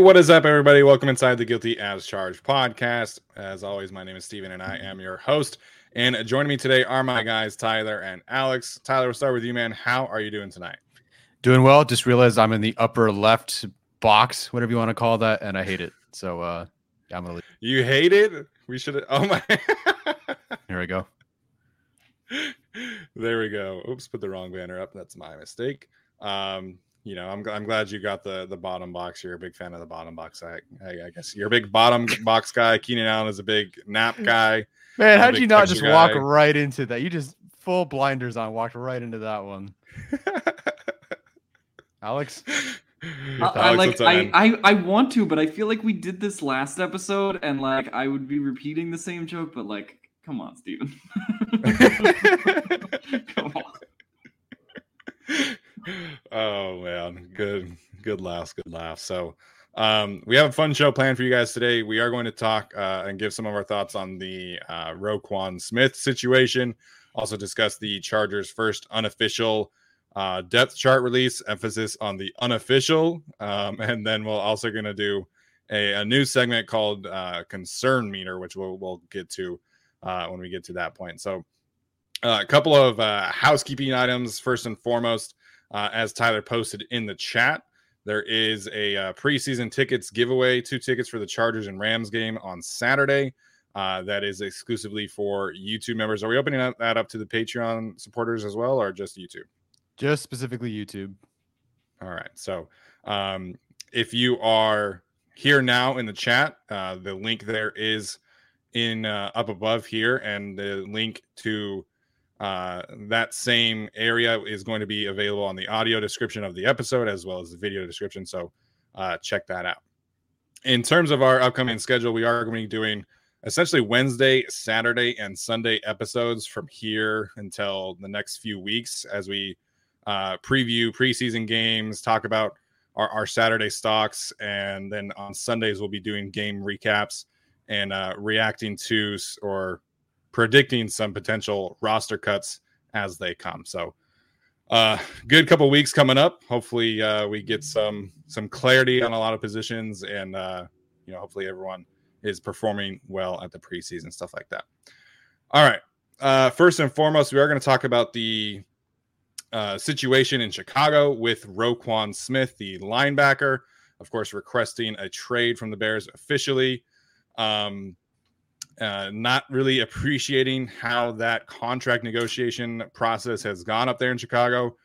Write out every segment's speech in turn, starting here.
What is up, everybody? Welcome inside the Guilty as Charged podcast. As always, my name is Steven and I am your host. And joining me today are my guys, Tyler and Alex. Tyler, we'll start with you, man. How are you doing tonight? Doing well. Just realized I'm in the upper left box, whatever you want to call that, and I hate it. So uh yeah, I'm gonna leave. You hate it? We should oh my here we go. There we go. Oops, put the wrong banner up. That's my mistake. Um, you know, I'm, I'm glad you got the the bottom box. You're a big fan of the bottom box. I, I, I guess you're a big bottom box guy. Keenan Allen is a big nap guy. Man, how'd you not just guy. walk right into that? You just full blinders on, walked right into that one. Alex? Uh, I like I, I I want to, but I feel like we did this last episode and like I would be repeating the same joke, but like, come on, Steven. come on oh man, good, good laughs, good laughs. So, um, we have a fun show planned for you guys today. We are going to talk uh, and give some of our thoughts on the uh, Roquan Smith situation. Also, discuss the Chargers' first unofficial uh, depth chart release, emphasis on the unofficial, um, and then we're also going to do a, a, new segment called uh, Concern Meter, which we'll, we'll get to uh, when we get to that point. So, uh, a couple of uh, housekeeping items. First and foremost, uh, as Tyler posted in the chat. There is a uh, preseason tickets giveaway, two tickets for the Chargers and Rams game on Saturday. Uh, that is exclusively for YouTube members. Are we opening that up to the Patreon supporters as well, or just YouTube? Just specifically YouTube. All right. So um, if you are here now in the chat, uh, the link there is in uh, up above here, and the link to uh, that same area is going to be available on the audio description of the episode as well as the video description. So uh, check that out. In terms of our upcoming schedule, we are going to be doing essentially Wednesday, Saturday, and Sunday episodes from here until the next few weeks as we uh, preview preseason games, talk about our, our, Saturday stocks, and then on Sundays we'll be doing game recaps and uh, reacting to or predicting some potential roster cuts as they come. So, uh, good couple weeks coming up. Hopefully, uh, we get some some clarity on a lot of positions, and uh, you know, hopefully, everyone is performing well at the preseason stuff like that. All right. Uh, first and foremost, we are going to talk about the uh, situation in Chicago with Roquan Smith, the linebacker, of course, requesting a trade from the Bears officially. Um, uh, not really appreciating how that contract negotiation process has gone up there in Chicago.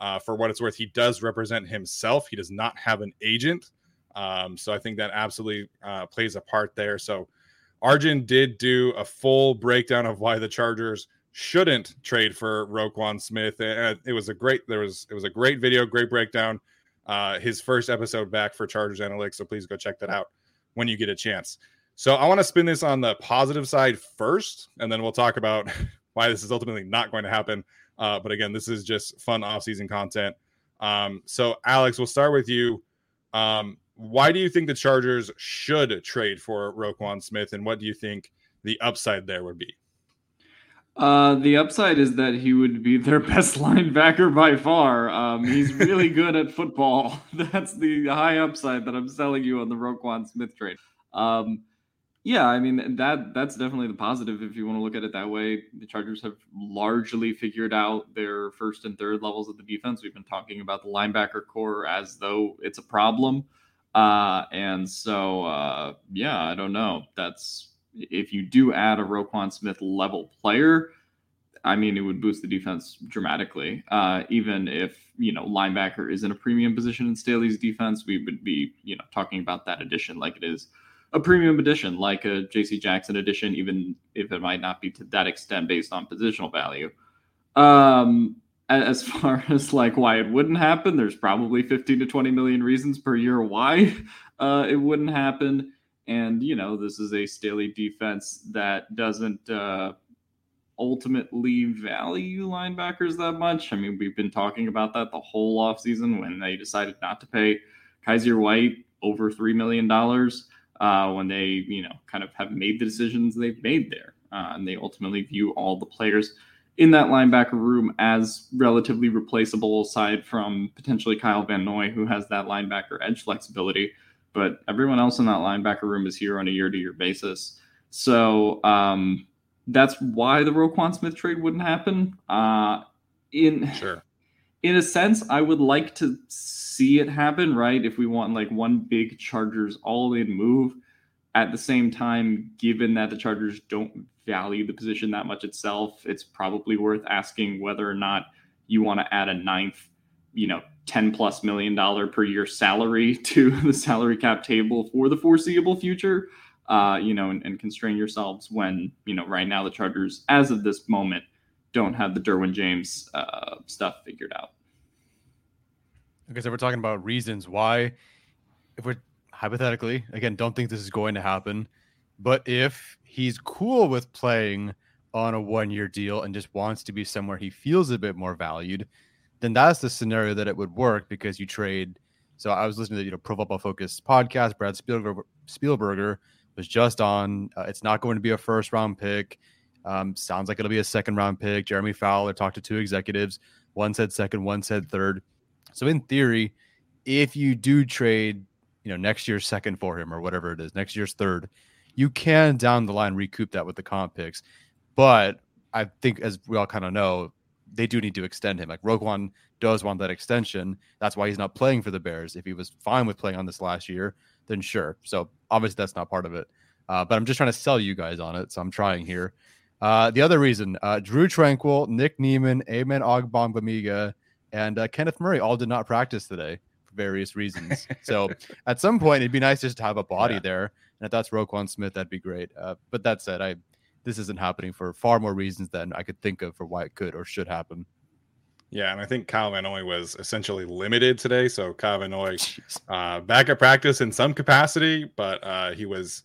Uh, for what it's worth, he does represent himself. He does not have an agent. Um, so I think that absolutely uh, plays a part there. So Arjun did do a full breakdown of why the Chargers shouldn't trade for Roquan Smith. Uh, it was a great there was it was a great video, great breakdown. Uh, his first episode back for Chargers Analytics, so please go check that out when you get a chance. So I want to spin this on the positive side first, and then we'll talk about why this is ultimately not going to happen. Uh, but again, this is just fun off-season content. Um, so Alex, we'll start with you. Um, why do you think the Chargers should trade for Roquan Smith, and what do you think the upside there would be? Uh, the upside is that he would be their best linebacker by far. Um, he's really good at football. That's the high upside that I'm selling you on the Roquan Smith trade. Um, yeah, I mean that that's definitely the positive if you want to look at it that way. The Chargers have largely figured out their first and third levels of the defense. We've been talking about the linebacker corps as though it's a problem. Uh, and so, uh, yeah, I don't know. That's if you do add a Roquan Smith level player, I mean, it would boost the defense dramatically. Uh, even if you know linebacker is in a premium position in Staley's defense, we would be you know talking about that addition like it is a premium edition like a J.C. Jackson edition, even if it might not be to that extent based on positional value. Um, as far as like why it wouldn't happen, there's probably 15 to 20 million reasons per year why uh, it wouldn't happen. And, you know, this is a Staley defense that doesn't uh, ultimately value linebackers that much. I mean, we've been talking about that the whole offseason when they decided not to pay Kyzir White over $3 million uh, when they, you know, kind of have made the decisions they've made there. Uh, and they ultimately view all the players – in that linebacker room as relatively replaceable, aside from potentially Kyle Van Noy, who has that linebacker edge flexibility. But everyone else in that linebacker room is here on a year to year basis. So um, that's why the Roquan Smith trade wouldn't happen. Uh, in sure. In a sense, I would like to see it happen, right? If we want like one big Chargers all in move, at the same time, given that the Chargers don't value the position that much itself, it's probably worth asking whether or not you want to add a ninth, you know, 10 plus million dollar per year salary to the salary cap table for the foreseeable future. Uh, you know, and, and constrain yourselves when, you know, right now the Chargers, as of this moment, don't have the Derwin James uh, stuff figured out. Okay, so we're talking about reasons why, if we're hypothetically, again, don't think this is going to happen. But if he's cool with playing on a one year deal and just wants to be somewhere he feels a bit more valued, then that's the scenario that it would work because you trade. So I was listening to you know Pro Football Focus podcast. Brad Spielberger, Spielberger was just on. Uh, it's not going to be a first round pick. Um, sounds like it'll be a second round pick. Jeremy Fowler talked to two executives. One said second, one said third. So in theory, if you do trade you know next year's second for him or whatever it is, next year's third, you can down the line recoup that with the comp picks. But I think as we all kind of know, they do need to extend him. Like Roquan does want that extension. That's why he's not playing for the Bears. If he was fine with playing on this last year, then sure. So obviously that's not part of it. Uh, but I'm just trying to sell you guys on it. So I'm trying here. Uh, the other reason, uh, Drue Tranquill, Nick Niemann, Amen Ogbongbemiga, and uh, Kenneth Murray all did not practice today for various reasons. so at some point, it'd be nice just to have a body yeah. there. And if that's Roquan Smith, that'd be great. Uh, but that said, I this isn't happening for far more reasons than I could think of for why it could or should happen. Yeah, and I think Kyle Van Noy was essentially limited today. So Kyle Van Noy uh, back at practice in some capacity, but uh, he was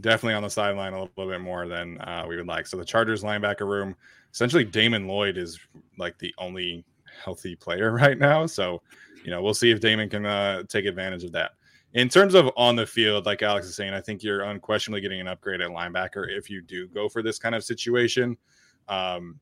definitely on the sideline a little bit more than uh, we would like. So the Chargers linebacker room, essentially Damon Lloyd is like the only healthy player right now. So you know, we'll see if Damon can uh, take advantage of that. In terms of on the field, like Alex is saying, I think you're unquestionably getting an upgrade at linebacker if you do go for this kind of situation. Um,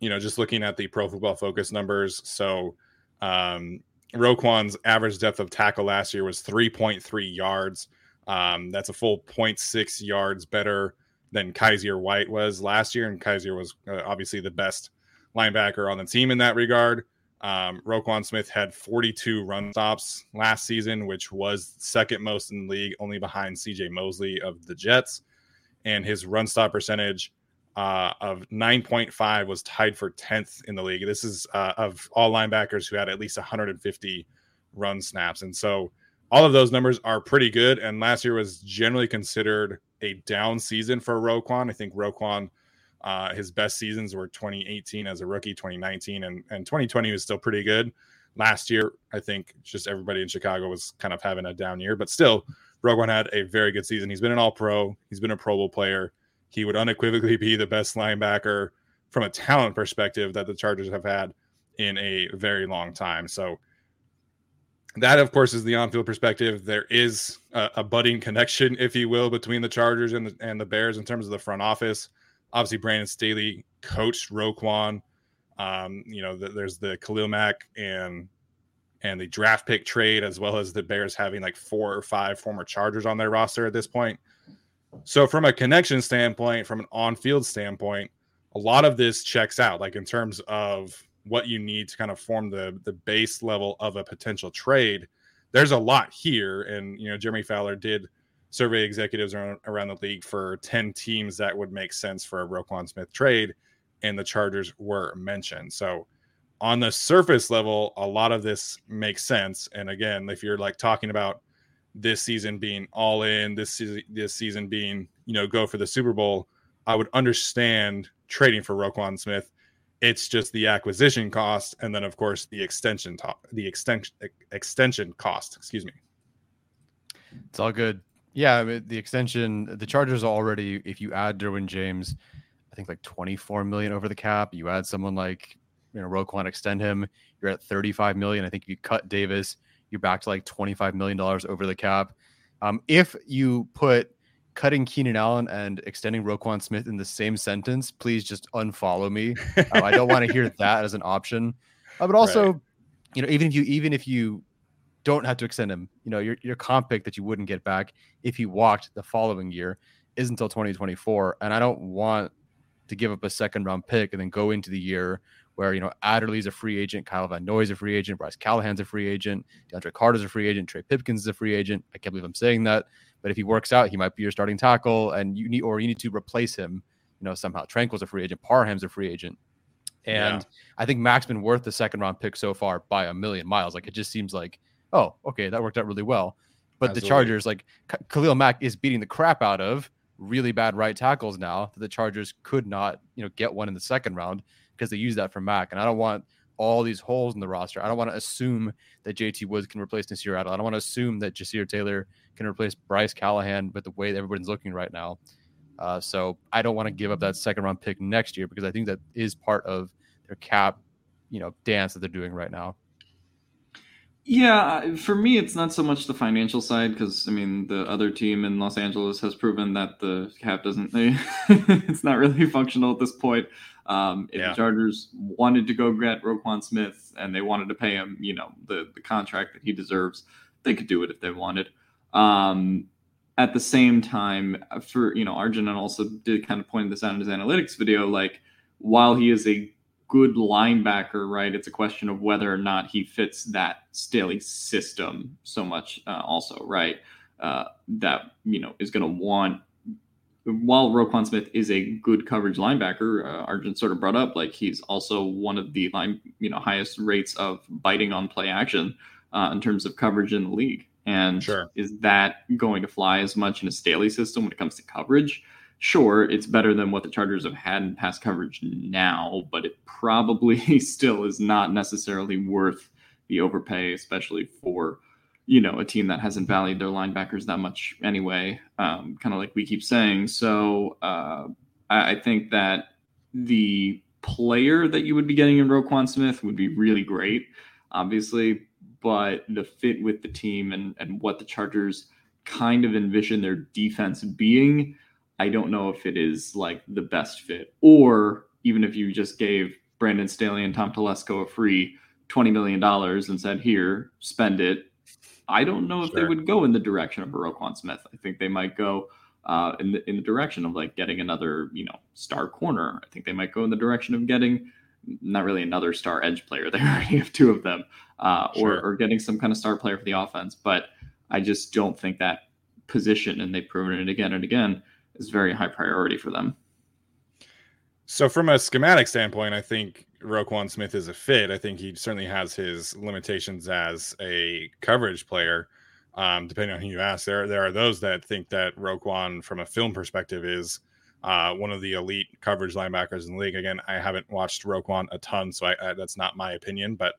you know, just looking at the pro football focus numbers. So, um, Roquan's average depth of tackle last year was 3.3 yards. Um, that's a full 0.6 yards better than Kyzir White was last year. And Kyzir was uh, obviously the best linebacker on the team in that regard. Um, Roquan Smith had 42 run stops last season, which was second most in the league, only behind CJ Mosley of the Jets. And his run stop percentage uh, of 9.5 was tied for 10th in the league. This is uh, of all linebackers who had at least 150 run snaps. And so all of those numbers are pretty good. And last year was generally considered a down season for Roquan. I think Roquan uh, his best seasons were 2018 as a rookie, 2019, and, and 2020 was still pretty good. Last year, I think just everybody in Chicago was kind of having a down year, but still, Roquan had a very good season. He's been an all pro, he's been a Pro Bowl player. He would unequivocally be the best linebacker from a talent perspective that the Chargers have had in a very long time. So, that of course is the on-field perspective. There is a, a, budding connection, if you will, between the Chargers and the and the Bears in terms of the front office obviously Brandon Staley coached Roquan. Um, you know, the, there's the Khalil Mack and and the draft pick trade, as well as the Bears having like four or five former Chargers on their roster at this point. So, from a connection standpoint, from an on-field standpoint, a lot of this checks out. Like in terms of what you need to kind of form the the base level of a potential trade. There's a lot here, and you know, Jeremy Fowler did survey executives around, the league for 10 teams that would make sense for a Roquan Smith trade, and the Chargers were mentioned. So, on the surface level, a lot of this makes sense. And again, if you're like talking about this season being all in, this this season being, you know, go for the Super Bowl, I would understand trading for Roquan Smith. It's just the acquisition cost, and then of course the extension, to- the extension extension cost. Excuse me. It's all good. Yeah, the extension, the Chargers are already, if you add Derwin James, I think like 24 million over the cap. You add someone like, you know, Roquan, extend him, you're at 35 million. I think if you cut Davis, you're back to like 25 million dollars over the cap. Um, if you put cutting Keenan Allen and extending Roquan Smith in the same sentence, please just unfollow me. uh, I don't want to hear that as an option. Uh, but also, right. you know, even if you even if you don't have to extend him. You know, your your comp pick that you wouldn't get back if he walked the following year is until 2024. And I don't want to give up a second round pick and then go into the year where you know Adderley's a free agent, Kyle Van Noy's a free agent, Bryce Callahan's a free agent, DeAndre Carter's a free agent, Trey Pipkins is a free agent. I can't believe I'm saying that, but if he works out, he might be your starting tackle, and you need or you need to replace him. You know, somehow Tranquill's a free agent, Parham's a free agent. And yeah. I think Mack's been worth the second round pick so far by a million miles. Like it just seems like oh, okay, that worked out really well. But Absolutely. the Chargers, like Khalil Mack, is beating the crap out of really bad right tackles now that the Chargers could not, you know, get one in the second round because they use that for Mack. And I don't want all these holes in the roster. I don't want to assume that JT Woods can replace Nasir Adderley. I don't want to assume that Ja'Sir Taylor can replace Bryce Callahan with the way that everybody's looking right now. Uh, so I don't want to give up that second round pick next year because I think that is part of their cap, you know, dance that they're doing right now. Yeah, for me, it's not so much the financial side because I mean the other team in Los Angeles has proven that the cap doesn't. it's not really functional at this point. Um, if yeah. the Chargers wanted to go get Roquan Smith and they wanted to pay him, you know, the the contract that he deserves, they could do it if they wanted. Um, at the same time, for you know, Arjun also did kind of point this out in his analytics video. Like, while he is a good linebacker, right? It's a question of whether or not he fits that Staley system so much, uh, also, right? Uh, that you know is going to want. While Roquan Smith is a good coverage linebacker, uh, Arjun sort of brought up like he's also one of the line, you know, highest rates of biting on play action uh, in terms of coverage in the league. And sure. is that going to fly as much in a Staley system when it comes to coverage? sure, it's better than what the Chargers have had in pass coverage now, but it probably still is not necessarily worth the overpay, especially for you know a team that hasn't valued their linebackers that much anyway. Um, kind of like we keep saying. So uh, I, I think that the player that you would be getting in Roquan Smith would be really great, obviously, but the fit with the team and and what the Chargers kind of envision their defense being I don't know if it is like the best fit. Or even if you just gave Brandon Staley and Tom Telesco a free $20 million and said, here, spend it. I don't know if sure. they would go in the direction of a Roquan Smith. I think they might go uh, in the in the direction of like getting another, you know, star corner. I think they might go in the direction of getting not really another star edge player. They already have two of them, uh, sure. or, or getting some kind of star player for the offense. But I just don't think that position, and they've proven it again and again, is very high priority for them. So, from a schematic standpoint, I think Roquan Smith is a fit. I think he certainly has his limitations as a coverage player. Um, depending on who you ask, there there are those that think that Roquan, from a film perspective, is uh, one of the elite coverage linebackers in the league. Again, I haven't watched Roquan a ton, so I, I, that's not my opinion. But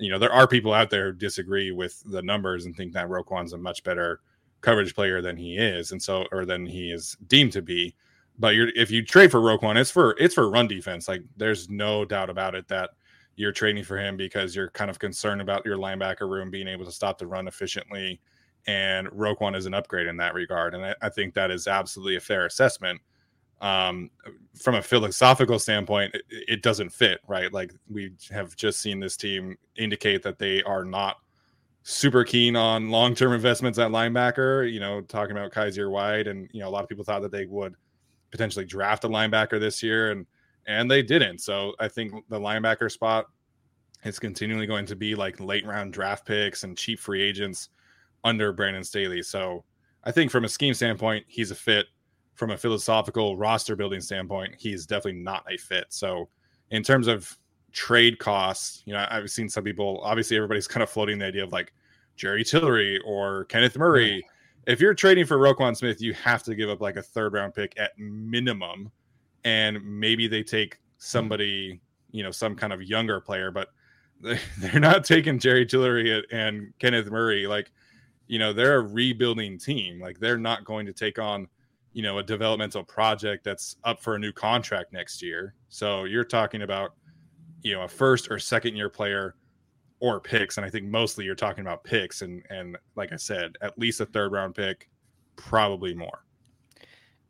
you know, there are people out there who disagree with the numbers and think that Roquan's a much better coverage player than he is, and so or than he is deemed to be. But you're if you trade for Roquan, it's for it's for run defense. Like there's no doubt about it that you're trading for him because you're kind of concerned about your linebacker room being able to stop the run efficiently. And Roquan is an upgrade in that regard. And I, I think that is absolutely a fair assessment. Um, from a philosophical standpoint, it, it doesn't fit, right? Like we have just seen this team indicate that they are not super keen on long-term investments at linebacker. You know, talking about Kyzir White, and you know, a lot of people thought that they would potentially draft a linebacker this year, and and they didn't. So I think the linebacker spot is continually going to be like late round draft picks and cheap free agents under Brandon Staley. So I think from a scheme standpoint, he's a fit. From a philosophical roster building standpoint, he's definitely not a fit. So in terms of trade costs, you know, I've seen some people obviously everybody's kind of floating the idea of like Jerry Tillery or Kenneth Murray if you're trading for Roquan Smith, you have to give up like a third round pick at minimum, and maybe they take somebody, you know, some kind of younger player, but they're not taking Jerry Tillery and Kenneth Murray. Like, you know, they're a rebuilding team. Like, they're not going to take on, you know, a developmental project that's up for a new contract next year. So you're talking about, you know, a first or second year player or picks. And I think mostly you're talking about picks. And and like I said, at least a third round pick, probably more.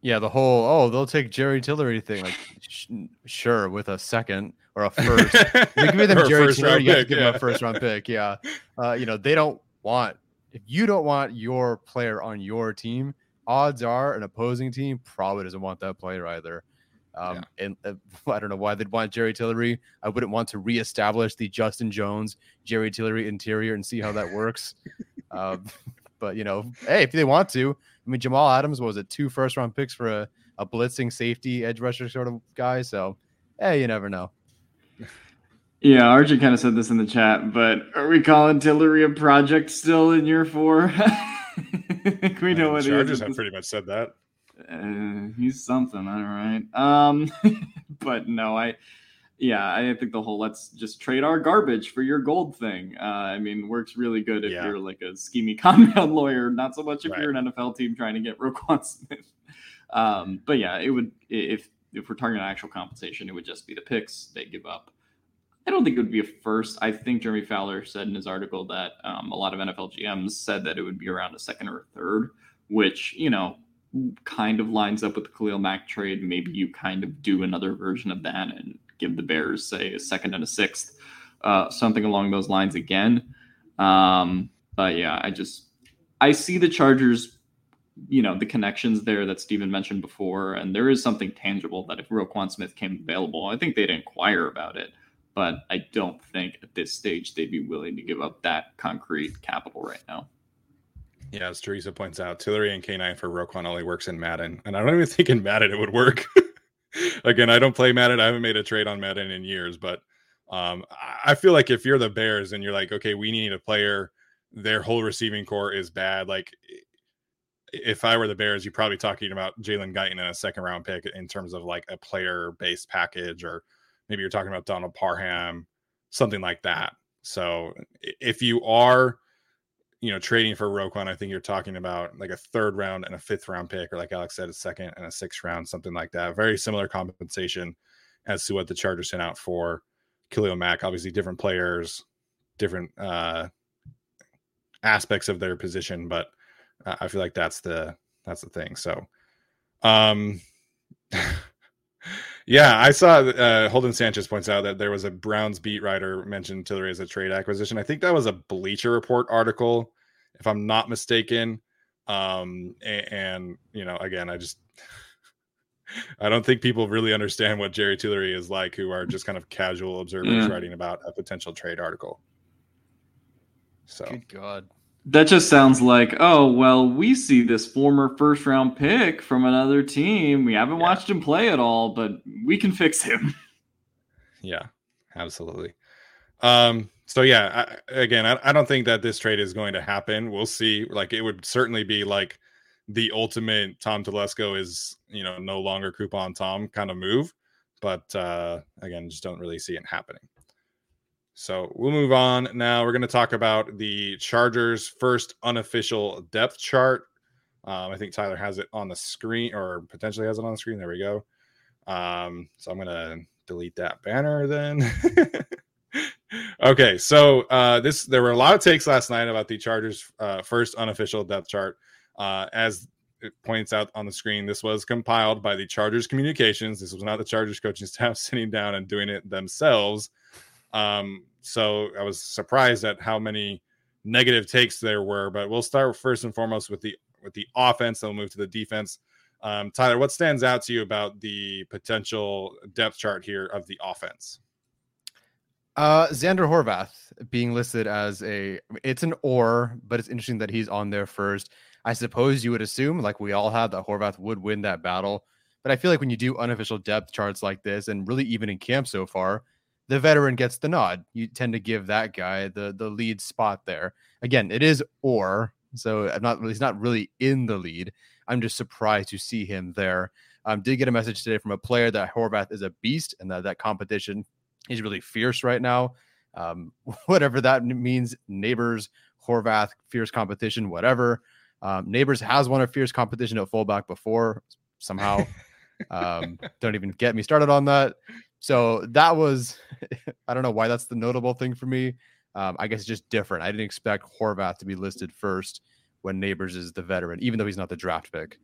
Yeah, the whole oh they'll take Jerry Tillery thing like sh- sure with a second or a first. you give them Jerry Tillery, you to give yeah. them a first round pick. Yeah, uh, you know they don't want if you don't want your player on your team. Odds are an opposing team probably doesn't want that player either. Um, yeah. And uh, I don't know why they'd want Jerry Tillery. I wouldn't want to reestablish the Justin Jones Jerry Tillery interior and see how that works. um, but you know, hey, if they want to, I mean, Jamal Adams was it two first round picks for a, a blitzing safety edge rusher sort of guy. So, hey, you never know. Yeah, Archie kind of said this in the chat, but are we calling Tillery a project still in year four? we know what Chargers have pretty much said that. Uh, he's something, all right. Um, but no, I, yeah, I think the whole let's just trade our garbage for your gold thing. Uh, I mean, works really good if yeah. you're like a schemy compound lawyer, not so much if right. you're an NFL team trying to get Roquan Smith. Um, but yeah, it would if if we're talking actual compensation, it would just be the picks they give up. I don't think it would be a first. I think Jeremy Fowler said in his article that um, a lot of NFL GMs said that it would be around a second or a third, which you know kind of lines up with the Khalil Mack trade. Maybe you kind of do another version of that and give the Bears, say, a second and a sixth, uh, something along those lines again. Um, but yeah, I just I see the Chargers, you know, the connections there that Steven mentioned before, and there is something tangible that if Roquan Smith came available, I think they'd inquire about it. But I don't think at this stage they'd be willing to give up that concrete capital right now. Yeah, as Teresa points out, Tillery and K9 for Roquan only works in Madden. And I don't even think in Madden it would work. Again, I don't play Madden. I haven't made a trade on Madden in years, but um, I feel like if you're the Bears and you're like, okay, we need a player, their whole receiving corps is bad. Like, if I were the Bears, you're probably talking about Jalen Guyton in a second round pick in terms of like a player based package, or maybe you're talking about Donald Parham, something like that. So if you are you know, trading for Roquan, I think you're talking about like a third round and a fifth round pick, or like Alex said, a second and a sixth round, something like that. Very similar compensation as to what the Chargers sent out for Khalil Mack. Obviously, different players, different uh, aspects of their position, but I feel like that's the that's the thing. So, um, yeah, I saw uh, Holden Sanchez points out that there was a Browns beat writer mentioned Tillery as a trade acquisition. I think that was a Bleacher Report article, if I'm not mistaken. Um, and, and you know, again, I just I don't think people really understand what Jerry Tillery is like, who are just kind of casual observers Yeah. writing about a potential trade article. So Good God. That just sounds like, oh, well, we see this former first round pick from another team. We haven't Yeah. watched him play at all, but we can fix him. yeah, absolutely. Um, so yeah, I, again, I, I don't think that this trade is going to happen. We'll see. Like it would certainly be like the ultimate Tom Telesco is, you know, no longer coupon Tom kind of move. But uh again, just don't really see it happening. So we'll move on. Now we're going to talk about the Chargers' first unofficial depth chart. Um, I think Tyler has it on the screen or potentially has it on the screen. There we go. Um, so I'm going to delete that banner then. okay. So uh, this there were a lot of takes last night about the Chargers' uh, first unofficial depth chart. Uh, as it points out on the screen, this was compiled by the Chargers Communications. This was not the Chargers coaching staff sitting down and doing it themselves. Um, so I was surprised at how many negative takes there were. But we'll start first and foremost with the with the offense. Then we'll move to the defense. Um, Tyler, what stands out to you about the potential depth chart here of the offense? Uh, Xander Horvath being listed as a, it's an or, but it's interesting that he's on there first. I suppose you would assume, like we all have, that Horvath would win that battle. But I feel like when you do unofficial depth charts like this, and really even in camp so far, the veteran gets the nod. You tend to give that guy the the lead spot there. Again, it is or, so I'm not he's not really in the lead. I'm just surprised to see him there. Um, did get a message today from a player that Horvath is a beast and that that competition is really fierce right now. Um, whatever that means, Nebers, Horvath, fierce competition, whatever. Um, Nebers has won a fierce competition at fullback before somehow. um, don't even get me started on that. So that was, I don't know why that's the notable thing for me. Um, I guess it's just different. I didn't expect Horvath to be listed first when Nebers is the veteran, even though he's not the draft pick.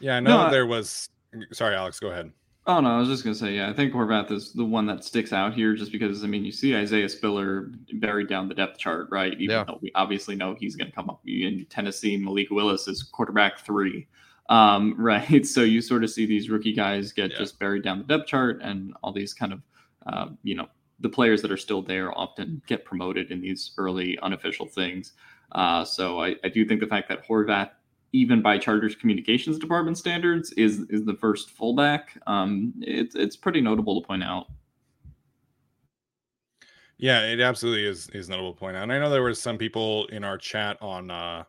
Yeah, I know No, I- there was. Sorry, Alex, go ahead. Oh no, I was just gonna say, yeah, I think Horvath is the one that sticks out here, just because I mean, you see Isaiah Spiller buried down the depth chart, right? Even Yeah. though we obviously know he's gonna come up in Tennessee. Malik Willis is quarterback three, um, right? So you sort of see these rookie guys get Yeah. just buried down the depth chart, and all these kind of, uh, you know, the players that are still there often get promoted in these early unofficial things. Uh, so I, I do think the fact that Horvath even by Chargers communications department standards, is is the first fullback. Um, it's it's pretty notable to point out. Yeah, it absolutely is is notable to point out. And I know there was some people in our chat on uh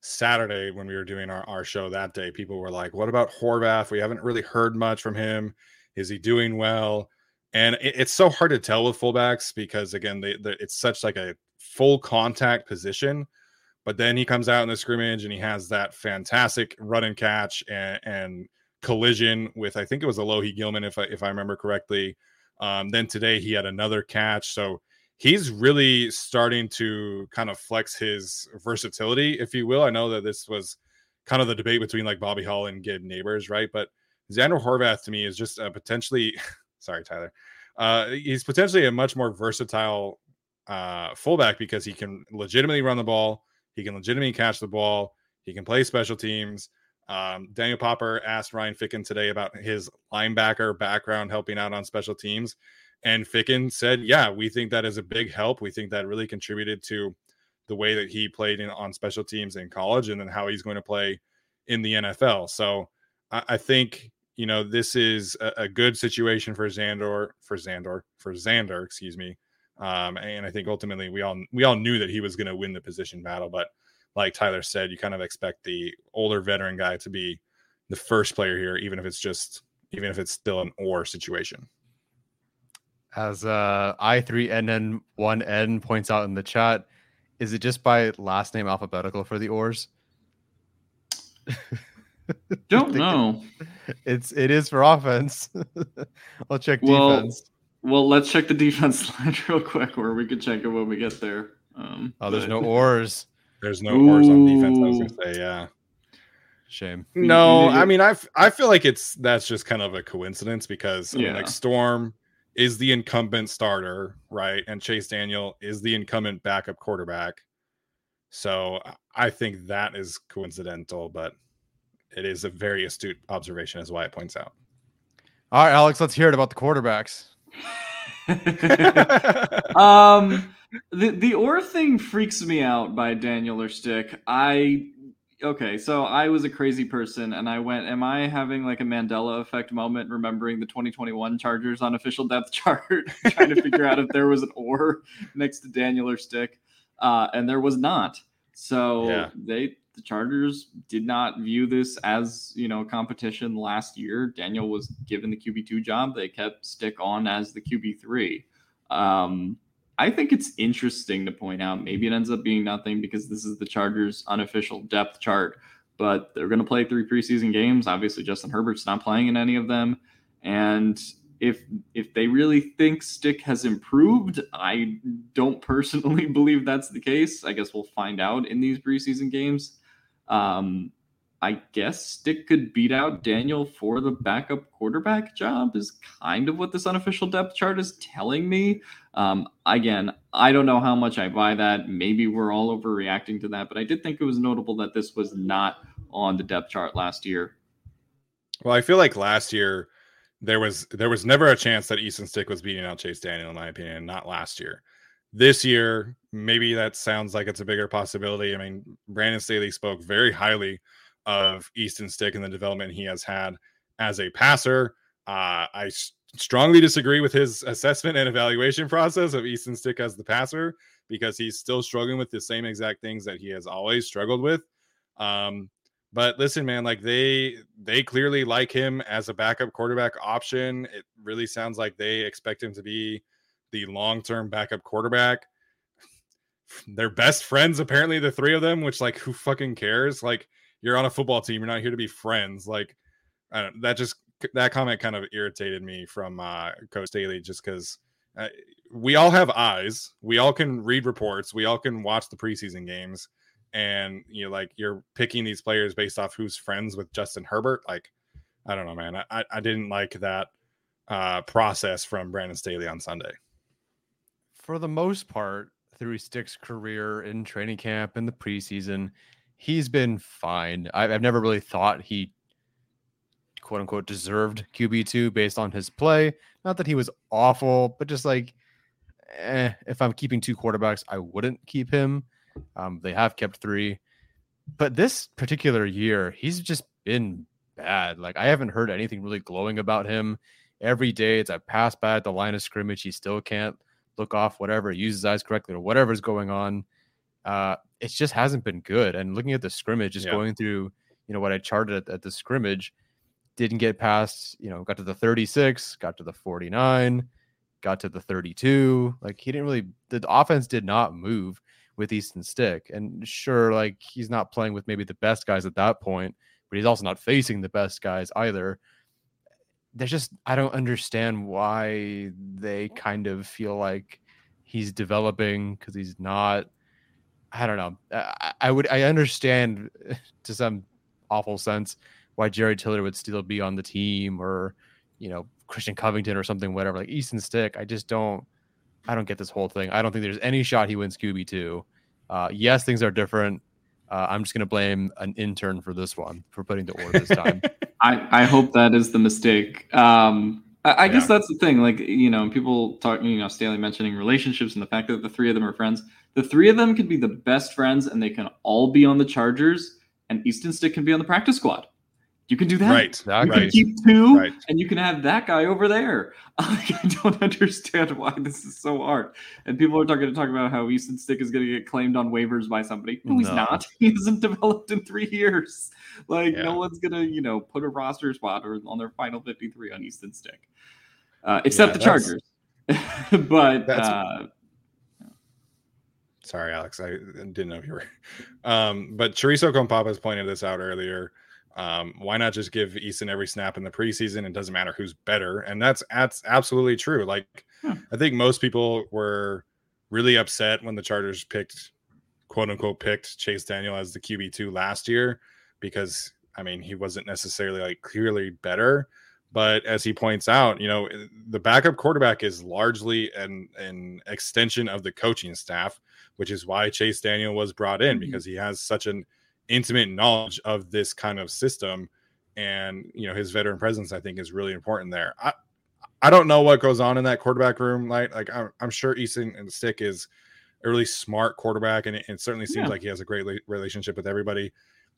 Saturday when we were doing our, our show that day. People were like, What about Horvath? We haven't really heard much from him. Is he doing well? And it, it's so hard to tell with fullbacks because again, they, they it's such like a full contact position. But then he comes out in the scrimmage and he has that fantastic run and catch and, and collision with I think it was Alohi Gilman if I if I remember correctly. Um, then today he had another catch. So he's really starting to kind of flex his versatility, if you will. I know that this was kind of the debate between like Bobby Hall and Gabe Nebers, right? But Xander Horvath to me is just a potentially sorry, Tyler. Uh, he's potentially a much more versatile uh, fullback because he can legitimately run the ball, he can legitimately catch the ball, he can play special teams. Um, Daniel Popper asked Ryan Ficken today about his linebacker background helping out on special teams. And Ficken said, Yeah, we think that is a big help. We think that really contributed to the way that he played in on special teams in college and then how he's going to play in the NFL. So I, I think, you know, this is a, a good situation for Xandor, for Xandor, for Xander, excuse me. Um, and I think ultimately we all we all knew that he was going to win the position battle, but like Tyler said, you kind of expect the older veteran guy to be the first player here, even if it's just even if it's still an or situation. As uh, I3NN1N points out in the chat, is it just by last name alphabetical for the ORs? Don't know. It's it is for offense. I'll check Well, defense. Well, let's check the defense line real quick, or we could check it when we get there. Um, Oh, there's but- no ors. There's no ors on defense. I was gonna say, yeah. Shame. No, I mean I I feel like it's that's just kind of a coincidence because I mean, like Storm is the incumbent starter, right? And Chase Daniel is the incumbent backup quarterback. So I- I think that is coincidental, but it is a very astute observation as why it points out. All right, Alex, let's hear it about the quarterbacks. um, the the or thing freaks me out by Daniel or Stick. I okay, so I was a crazy person and I went, am I having like a Mandela effect moment remembering the 2021 Chargers unofficial depth chart, trying to figure out if there was an or next to Daniel or Stick? Uh, and there was not. So Yeah. they the Chargers did not view this as you know competition last year. Daniel was given the QB two job. They kept Stick on as the QB three. Um, I think it's interesting to point out. Maybe it ends up being nothing because this is the Chargers' unofficial depth chart. But they're going to play three preseason games. Obviously, Justin Herbert's not playing in any of them. And if if they really think Stick has improved, I don't personally believe that's the case. I guess we'll find out in these preseason games. Um, I guess Stick could beat out Daniel for the backup quarterback job, is kind of what this unofficial depth chart is telling me. Um, again, I don't know how much I buy that. Maybe we're all overreacting to that, but I did think it was notable that this was not on the depth chart last year. Well, I feel like last year there was there was never a chance that Easton Stick was beating out Chase Daniel, in my opinion, not last year. This year, maybe that sounds like it's a bigger possibility. I mean, Brandon Staley spoke very highly of Easton Stick and the development he has had as a passer. Uh, I s- strongly disagree with his assessment and evaluation process of Easton Stick as the passer because he's still struggling with the same exact things that he has always struggled with. Um, but listen, man, like they they clearly like him as a backup quarterback option. It really sounds like they expect him to be the long-term backup quarterback. They're best friends, apparently, the three of them, which like who fucking cares? Like you're on a football team, you're not here to be friends. Like that just that comment kind of irritated me from uh Coach Staley just because uh, we all have eyes, we all can read reports, we all can watch the preseason games and you know like you're picking these players based off who's friends with Justin Herbert like I don't know man I- I didn't like that uh process from Brandon Staley on Sunday For the most part, through Stick's career in training camp and the preseason, he's been fine. I've, I've never really thought he quote unquote deserved QB2 based on his play. Not that he was awful, but just like, eh, if I'm keeping two quarterbacks, I wouldn't keep him. Um, they have kept three, but this particular year, he's just been bad. Like, I haven't heard anything really glowing about him. Every day, it's a pass bad at the line of scrimmage. He still can't look off whatever, use his eyes correctly, or whatever's going on. Uh, it just hasn't been good. And looking at the scrimmage, just Yeah. going through, you know, what I charted at, at the scrimmage, didn't get past, you know, got to the 36, got to the 49, got to the 32. Like he didn't really, the offense did not move with Easton Stick. And sure, like he's not playing with maybe the best guys at that point, but he's also not facing the best guys either. There's just, I don't understand why they kind of feel like he's developing because he's not. I don't know. I, I would, I understand to some awful sense why Jerry Tiller would still be on the team or, you know, Christian Covington or something, whatever. Like Easton Stick, I just don't, I don't get this whole thing. I don't think there's any shot he wins QB two. Uh, yes, things are different. Uh, I'm just gonna blame an intern for this one for putting the order this time. I, I hope that is the mistake. Um, I, I guess that's the thing. Like, you know, people talking, you know, Staley mentioning relationships and the fact that the three of them are friends. The three of them could be the best friends and they can all be on the Chargers, and Easton Stick can be on the practice squad. You can do that. right You Exactly. can keep two, Right. and you can have that guy over there. Like, I don't understand why this is so hard. And people are talking to talk about how Easton Stick is going to get claimed on waivers by somebody. No, he's No. not. He hasn't developed in three years. Like, Yeah. no one's going to, you know, put a roster spot or on their final 53 on Easton Stick, uh, except Yeah, the Chargers. but uh, Sorry, Alex. I didn't know you were. Um, but Chorizo Compapas pointed this out earlier. Um, why not just give Easton every snap in the preseason? It doesn't matter who's better, and that's that's absolutely true. Like, Hmm. I think most people were really upset when the Chargers picked, quote unquote, picked Chase Daniel as the QB two last year because I mean he wasn't necessarily like clearly better. But as he points out, you know, the backup quarterback is largely an an extension of the coaching staff which is why Chase Daniel was brought in Mhm. because he has such an intimate knowledge of this kind of system. and you know his veteran presence I think is really important there. I I don't know what goes on in that quarterback room. Like like I'm, I'm sure Easton and Stick is a really smart quarterback, and it, it certainly seems yeah. like he has a great relationship with everybody.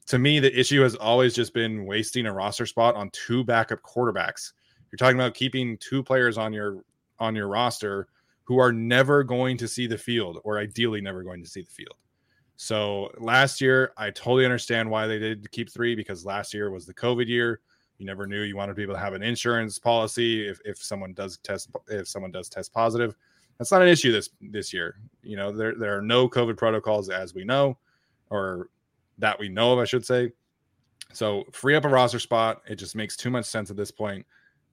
To me, the issue has always just been wasting a roster spot on two backup quarterbacks. You're talking about keeping two players on your on your roster who are never going to see the field, or ideally never going to see the field. So last year, I totally understand why they did keep three because last year was the COVID year. You never knew you wanted people to have an insurance policy if, if someone does test if someone does test positive. That's not an issue this this year. You know, there there are no COVID protocols as we know, or that we know of, I should say. So free up a roster spot. It just makes too much sense at this point.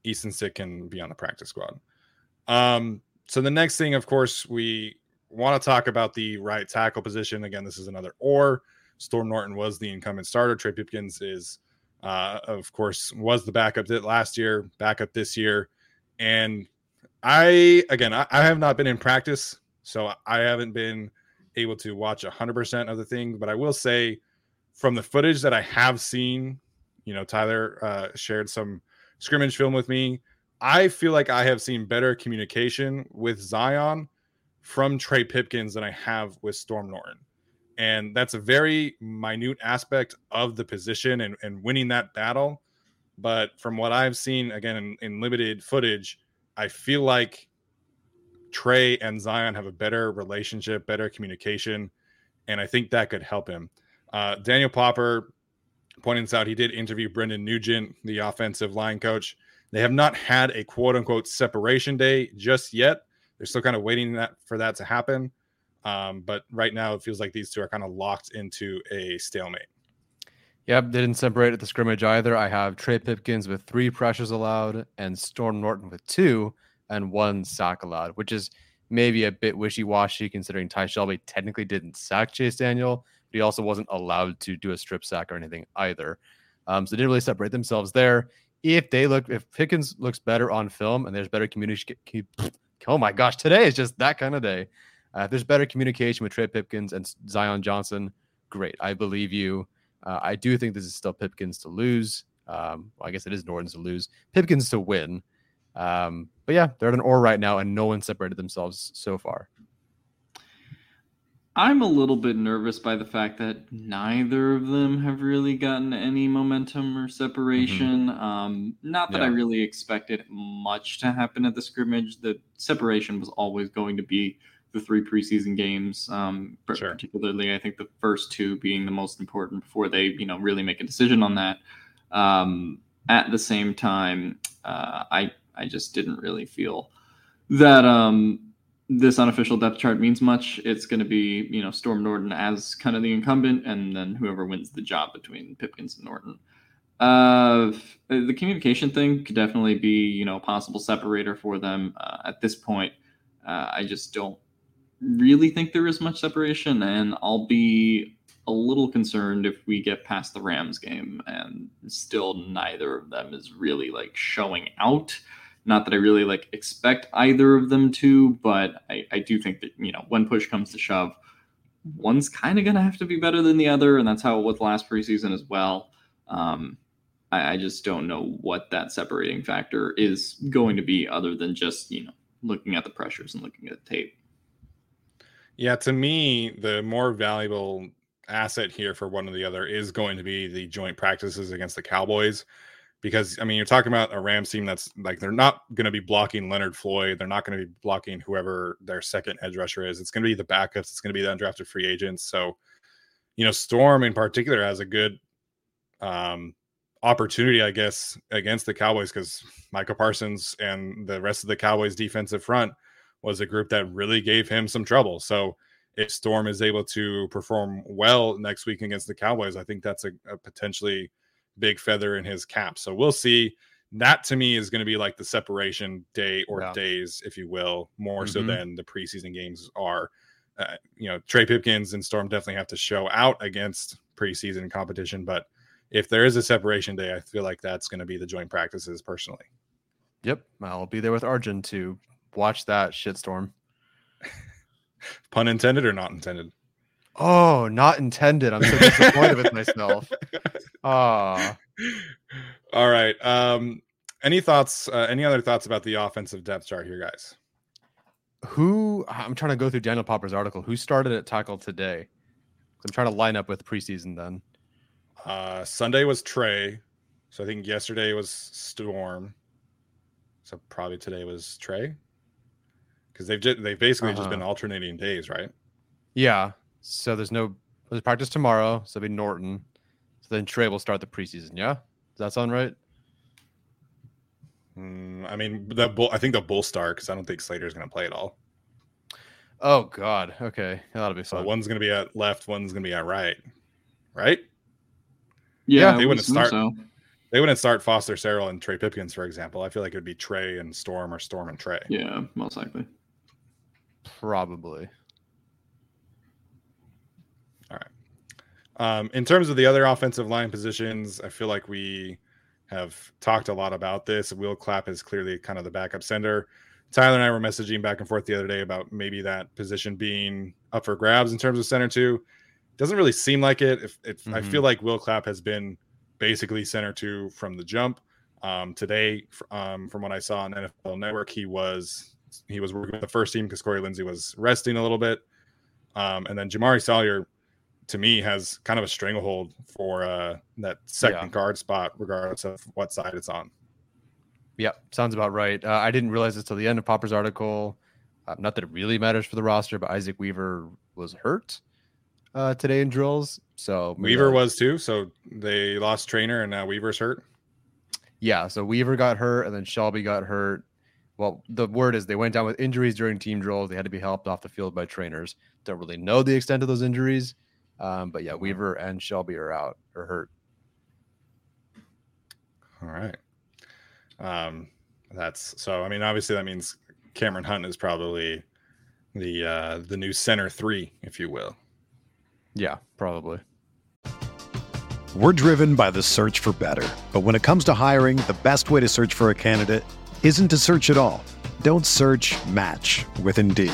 Easton Stick can be on the practice squad. Um, so the next thing, of course, we want to talk about the right tackle position. Again, this is another or. Storm Norton was the incumbent starter. Trey Pipkins is, uh, of course, was the backup that last year, backup this year. And I, again, I, I have not been in practice, so I haven't been able to watch 100% of the thing. But I will say, from the footage that I have seen, you know, Tyler uh, shared some scrimmage film with me. I feel like I have seen better communication with Zion from Trey Pipkins than I have with Storm Norton. And that's a very minute aspect of the position and, and winning that battle. But from what I've seen, again, in, in limited footage, I feel like Trey and Zion have a better relationship, better communication. And I think that could help him. Uh, Daniel Popper pointing this out, he did interview Brendan Nugent, the offensive line coach. They have not had a quote unquote separation day just yet, they're still kind of waiting that for that to happen. Um, but right now, it feels like these two are kind of locked into a stalemate. Yep, they didn't separate at the scrimmage either. I have Trey Pipkins with three pressures allowed and Storm Norton with two and one sack allowed, which is maybe a bit wishy washy considering Ty Shelby technically didn't sack Chase Daniel, but he also wasn't allowed to do a strip sack or anything either. Um, so they didn't really separate themselves there. If they look, if Pipkins looks better on film and there's better communication, oh my gosh, today is just that kind of day. Uh, if there's better communication with Trey Pipkins and Zion Johnson, great. I believe you. Uh, I do think this is still Pipkins to lose. Um, well, I guess it is Norton's to lose. Pipkins to win. Um, but yeah, they're at an or right now, and no one separated themselves so far. I'm a little bit nervous by the fact that neither of them have really gotten any momentum or separation. Mm-hmm. Um, not that yeah. I really expected much to happen at the scrimmage. The separation was always going to be the three preseason games, um, sure. particularly I think the first two being the most important before they, you know, really make a decision on that. Um, at the same time, uh, I I just didn't really feel that um, this unofficial depth chart means much. It's going to be, you know, Storm Norton as kind of the incumbent, and then whoever wins the job between Pipkins and Norton. Uh, the communication thing could definitely be, you know, a possible separator for them. Uh, at this point, uh, I just don't really think there is much separation, and I'll be a little concerned if we get past the Rams game and still neither of them is really like showing out. Not that I really like expect either of them to, but I, I do think that, you know, when push comes to shove, one's kind of going to have to be better than the other. And that's how it was last preseason as well. Um, I, I just don't know what that separating factor is going to be other than just, you know, looking at the pressures and looking at the tape. Yeah, to me, the more valuable asset here for one or the other is going to be the joint practices against the Cowboys because I mean you're talking about a Rams team that's like they're not going to be blocking Leonard Floyd, they're not going to be blocking whoever their second edge rusher is. It's going to be the backups, it's going to be the undrafted free agents. So, you know, Storm in particular has a good um opportunity, I guess, against the Cowboys because Micah Parsons and the rest of the Cowboys defensive front was a group that really gave him some trouble. So if Storm is able to perform well next week against the Cowboys, I think that's a, a potentially big feather in his cap. So we'll see. That to me is going to be like the separation day or yeah. days, if you will, more mm-hmm. so than the preseason games are. Uh, you know, Trey Pipkins and Storm definitely have to show out against preseason competition, but if there is a separation day, I feel like that's going to be the joint practices personally. Yep, I'll be there with Arjun to watch that shitstorm. Pun intended or not intended? Oh, not intended. I'm so disappointed with myself. Ah. All right. Um, any thoughts? Uh, any other thoughts about the offensive depth chart here, guys? Who I'm trying to go through Daniel Popper's article. Who started at tackle today? I'm trying to line up with preseason then. Uh, Sunday was Trey. So I think yesterday was Storm. So probably today was Trey. Because they've just, they've basically uh-huh. just been uh-huh. alternating days, right? Yeah. So there's no there's practice tomorrow. So it'll be Norton. So then Trey will start the preseason. Yeah. Does that sound right? Mm, I mean, the bull. I think the bull start because I don't think Slater's going to play at all. Oh God. Okay, that'll be fun. So one's going to be at left, one's going to be at right. Right. Yeah, yeah they wouldn't start. So. They wouldn't start Foster Sarell and Trey Pipkins, for example. I feel like it would be Trey and Storm or Storm and Trey. Yeah, most likely. Probably. All right. Um, in terms of the other offensive line positions, I feel like we have talked a lot about this. Will Clapp is clearly kind of the backup center. Tyler and I were messaging back and forth the other day about maybe that position being up for grabs in terms of center two. Doesn't really seem like it. If, if mm-hmm. I feel like Will Clapp has been basically center two from the jump. Um, today, um, from what I saw on NFL Network, he was he was working with the first team because Corey Linsley was resting a little bit, um, and then Jamaree Salyer to me has kind of a stranglehold for uh, that second yeah. guard spot, regardless of what side it's on. Yeah, sounds about right. Uh, I didn't realize this till the end of Popper's article. Uh, not that it really matters for the roster, but Isaac Weaver was hurt uh, today in drills. So Weaver was too. So they lost trainer, and now Weaver's hurt. Yeah, so Weaver got hurt, and then Shelby got hurt. Well, the word is they went down with injuries during team drills. They had to be helped off the field by trainers. Don't really know the extent of those injuries. Um, but yeah, Weaver and Shelby are out or hurt. All right. Um, that's so. I mean, obviously, that means Cameron Hunt is probably the uh, the new center three, if you will. Yeah, probably. We're driven by the search for better, but when it comes to hiring, the best way to search for a candidate isn't to search at all. Don't search. Match with Indeed.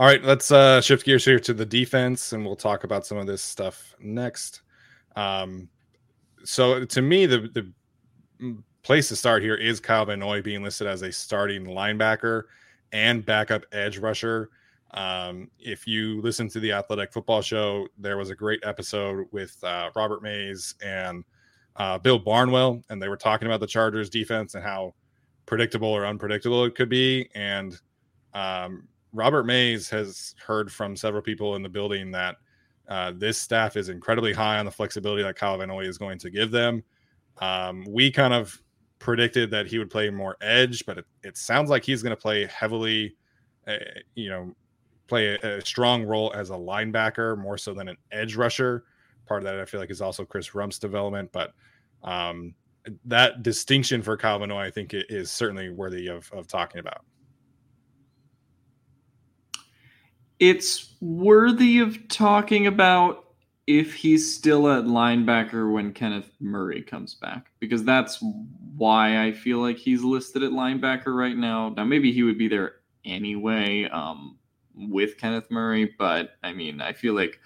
All right, let's uh, shift gears here to the defense, and we'll talk about some of this stuff next. Um, so, to me, the the place to start here is Kyle Van Noy being listed as a starting linebacker and backup edge rusher. Um, if you listen to the Athletic Football Show, there was a great episode with uh, Robert Mays and uh, Bill Barnwell, and they were talking about the Chargers defense and how predictable or unpredictable it could be. And um, Robert Mays has heard from several people in the building that uh, this staff is incredibly high on the flexibility that Kyle Van Noy is going to give them. Um, we kind of predicted that he would play more edge, but it, it sounds like he's going to play heavily, uh, you know, play a, a, strong role as a linebacker more so than an edge rusher. Part of that I feel like is also Chris Rumph's development, but um, that distinction for Noy, I think, is certainly worthy of, of talking about. It's worthy of talking about if he's still at linebacker when Kenneth Murray comes back, because that's why I feel like he's listed at linebacker right now. Now, maybe he would be there anyway um, with Kenneth Murray, but I mean, I feel like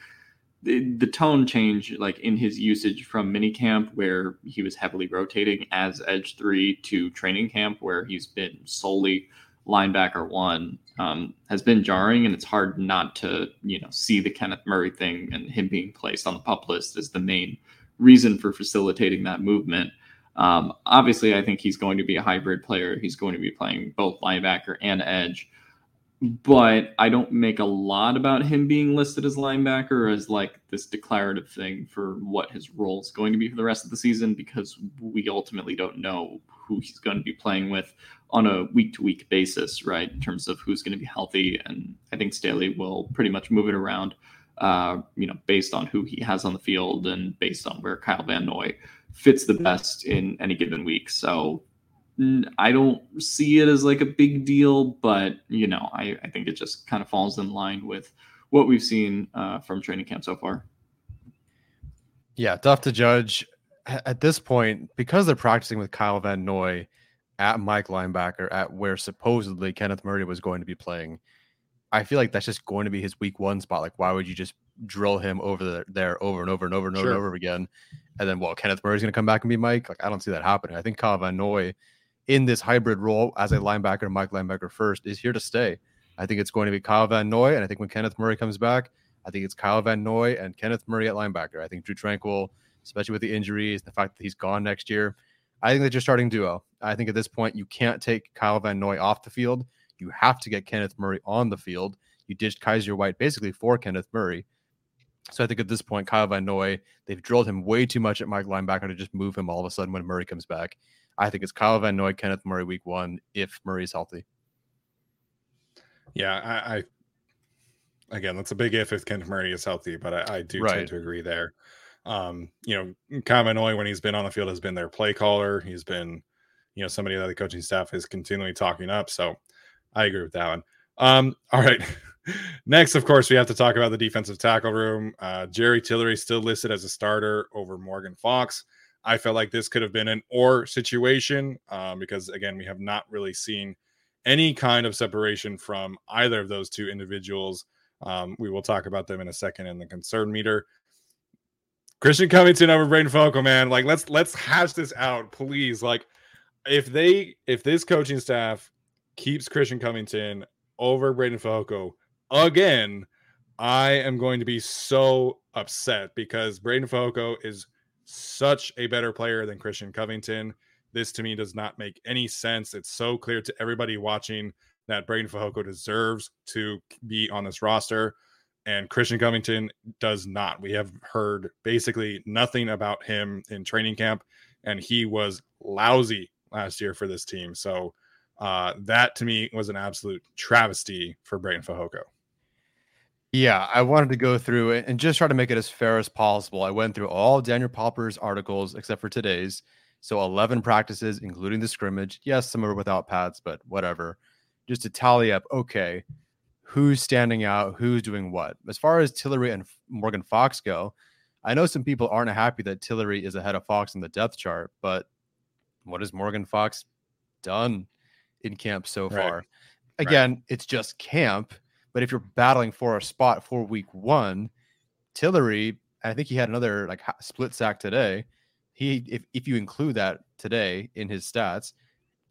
the, the tone change, like in his usage from minicamp, where he was heavily rotating as edge three, to training camp, where he's been solely linebacker one um, has been jarring, and it's hard not to you know see the Kenneth Murray thing and him being placed on the pup list as the main reason for facilitating that movement. Um, obviously, I think he's going to be a hybrid player. He's going to be playing both linebacker and edge but I don't make a lot about him being listed as linebacker as like this declarative thing for what his role is going to be for the rest of the season because we ultimately don't know who he's going to be playing with on a week to week basis, right? In terms of who's going to be healthy. And I think Staley will pretty much move it around, uh, you know, based on who he has on the field and based on where Kyle Van Noy fits the best in any given week. So I don't see it as like a big deal, but you know, I, I think it just kind of falls in line with what we've seen uh, from training camp so far. Yeah, tough to judge at this point because they're practicing with Kyle Van Noy at Mike linebacker at where supposedly Kenneth Murray was going to be playing. I feel like that's just going to be his week one spot. Like, why would you just drill him over there, there over and over and over and over and over again? And then, well, Kenneth Murray's going to come back and be Mike. Like, I don't see that happening. I think Kyle Van Noy in this hybrid role as a linebacker, Mike linebacker first, is here to stay. I think it's going to be Kyle Van Noy, and I think when Kenneth Murray comes back, I think it's Kyle Van Noy and Kenneth Murray at linebacker. I think Drew Tranquill, especially with the injuries, the fact that he's gone next year, I think that's your starting duo. I think at this point you can't take Kyle Van Noy off the field. You have to get Kenneth Murray on the field. You ditched Kyzir White basically for Kenneth Murray. So I think at this point, Kyle Van Noy, they've drilled him way too much at Mike linebacker to just move him all of a sudden when Murray comes back. I think it's Kyle Van Noy, Kenneth Murray week one if Murray's healthy. Yeah, I, I again that's a big if if Kenneth Murray is healthy, but I, I do right. tend to agree there. Um, you know, Kyle Van Noy when he's been on the field has been their play caller. He's been, you know, somebody that the coaching staff is continually talking up. So I agree with that one. Um, all right. Next, of course, we have to talk about the defensive tackle room. Uh, Jerry Tillery still listed as a starter over Morgan Fox. I felt like this could have been an or situation um, because, again, we have not really seen any kind of separation from either of those two individuals. Um, we will talk about them in a second in the concern meter. Christian Covington over Breiden Fehoko, man. Like, let's let's hash this out, please. Like, if they if this coaching staff keeps Christian Covington over Breiden Fehoko again, I am going to be so upset because Breiden Fehoko is such a better player than Christian Covington. This to me does not make any sense. It's so clear to everybody watching that Breiden Fehoko deserves to be on this roster, and Christian Covington does not. We have heard basically nothing about him in training camp, and he was lousy last year for this team. So uh, that to me was an absolute travesty for Breiden Fehoko. Yeah, I wanted to go through it and just try to make it as fair as possible. I went through all Daniel Popper's articles except for today's. So 11 practices, including the scrimmage. Yes, some are without pads, but whatever. Just to tally up, okay, who's standing out, who's doing what. As far as Tillery and Morgan Fox go, I know some people aren't happy that Tillery is ahead of Fox in the depth chart, but what has Morgan Fox done in camp so right. far? Again, right. it's just camp but if you're battling for a spot for week one, Tillery, I think he had another like split sack today. He, if, if you include that today in his stats,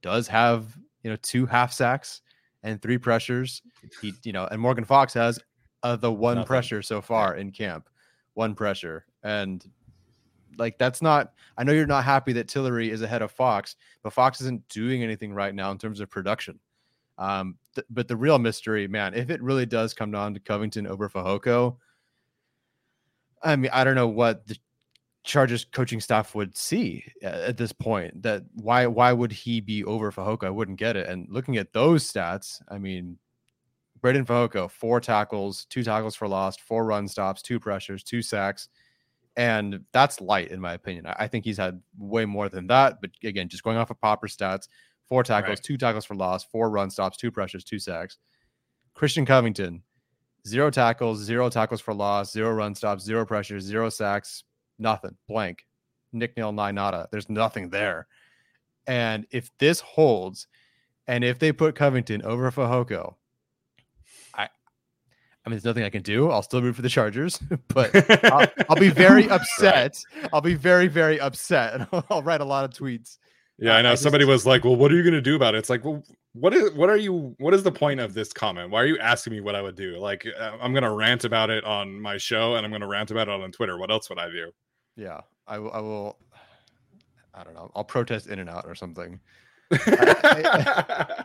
does have you know two half sacks and three pressures. He, you know, and Morgan Fox has uh, the one Nothing. pressure so far in camp, one pressure, and like that's not. I know you're not happy that Tillery is ahead of Fox, but Fox isn't doing anything right now in terms of production. Um, th- but the real mystery, man, if it really does come down to Covington over Fehoko, I mean, I don't know what the Chargers coaching staff would see uh, at this point. That why why would he be over Fehoko? I wouldn't get it. And looking at those stats, I mean, Breiden Fehoko, four tackles, two tackles for loss, four run stops, two pressures, two sacks. And that's light, in my opinion. I think he's had way more than that. But again, just going off of Popper stats, four tackles, right. two tackles for loss, four run stops, two pressures, two sacks. Christian Covington, zero tackles, zero tackles for loss, zero run stops, zero pressures, zero sacks, nothing, blank. Nick Nil nada. There's nothing there. And if this holds, and if they put Covington over Fehoko, I, I mean, there's nothing I can do. I'll still root for the Chargers, but I'll, I'll, be very upset. I'll be very, very upset, and I'll, I'll write a lot of tweets Yeah, I know. I Somebody just- was like, "Well, what are you going to do about it?" It's like, "Well, what is what are you what is the point of this comment? Why are you asking me what I would do? Like, uh, I'm going to rant about it on my show, and I'm going to rant about it on Twitter. What else would I do?" Yeah, I will. I will. I don't know. I'll protest in and out or something. I,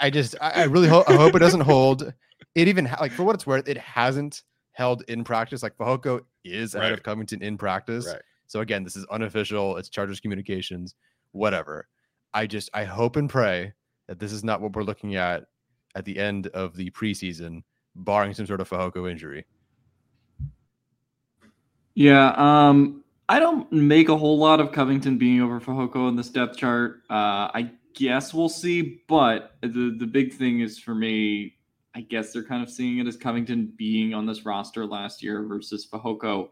I just, I, I really hope, I hope it doesn't hold. It even like for what it's worth, it hasn't held in practice. Like Fehoko is ahead Right. of Covington in practice. right. So again, this is unofficial. It's Chargers communications, whatever. I just, I hope and pray that this is not what we're looking at at the end of the preseason, barring some sort of Fehoko injury. Yeah, um, I don't make a whole lot of Covington being over Fehoko in this depth chart. Uh, I guess we'll see, but the the big thing is for me, I guess they're kind of seeing it as Covington being on this roster last year versus Fehoko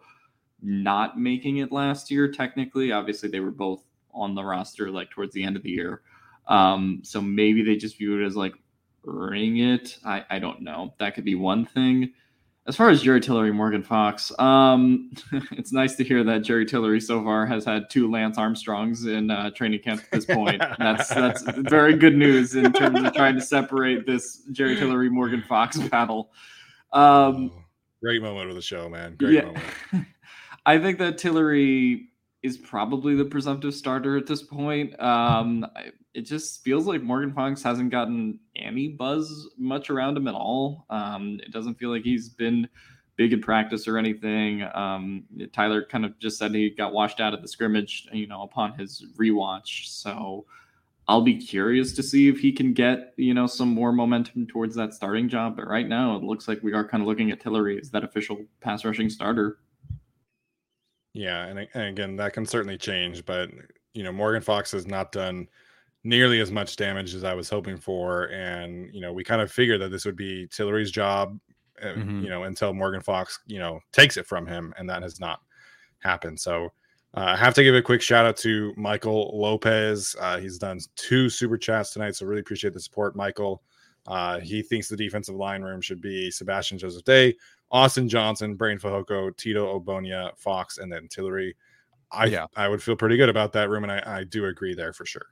not making it last year. Technically, obviously they were both on the roster like towards the end of the year, um, so maybe they just view it as like earning it. I I don't know. That could be one thing. As far as Jerry Tillery, Morgan Fox, um, it's nice to hear that Jerry Tillery so far has had two Lance Armstrongs in uh, training camp at this point. that's that's very good news in terms of trying to separate this Jerry Tillery Morgan Fox battle. Um, Oh, great moment of the show, man. Great yeah, moment. I think that Tillery is probably the presumptive starter at this point. Um, it just feels like Morgan Fox hasn't gotten any buzz much around him at all. Um, it doesn't feel like he's been big in practice or anything. Um, Tyler kind of just said he got washed out of the scrimmage, you know, upon his rewatch. So I'll be curious to see if he can get, you know, some more momentum towards that starting job. But right now, it looks like we are kind of looking at Tillery as that official pass rushing starter. Yeah, and, and again, that can certainly change, but you know, Morgan Fox has not done nearly as much damage as I was hoping for, and you know, we kind of figured that this would be Tillery's job, uh, Mhm. you know, until Morgan Fox, you know, takes it from him, and that has not happened. So. Uh, I have to give a quick shout out to Michael Lopez. Uh, he's done two super chats tonight, so really appreciate the support, Michael. Uh, he thinks the defensive line room should be Sebastian Joseph Day, Austin Johnson, Breiden Fehoko, Tito Ogbonnia, Fox, and then Tillery. I Yeah. I would feel pretty good about that room, and I, I do agree there for sure.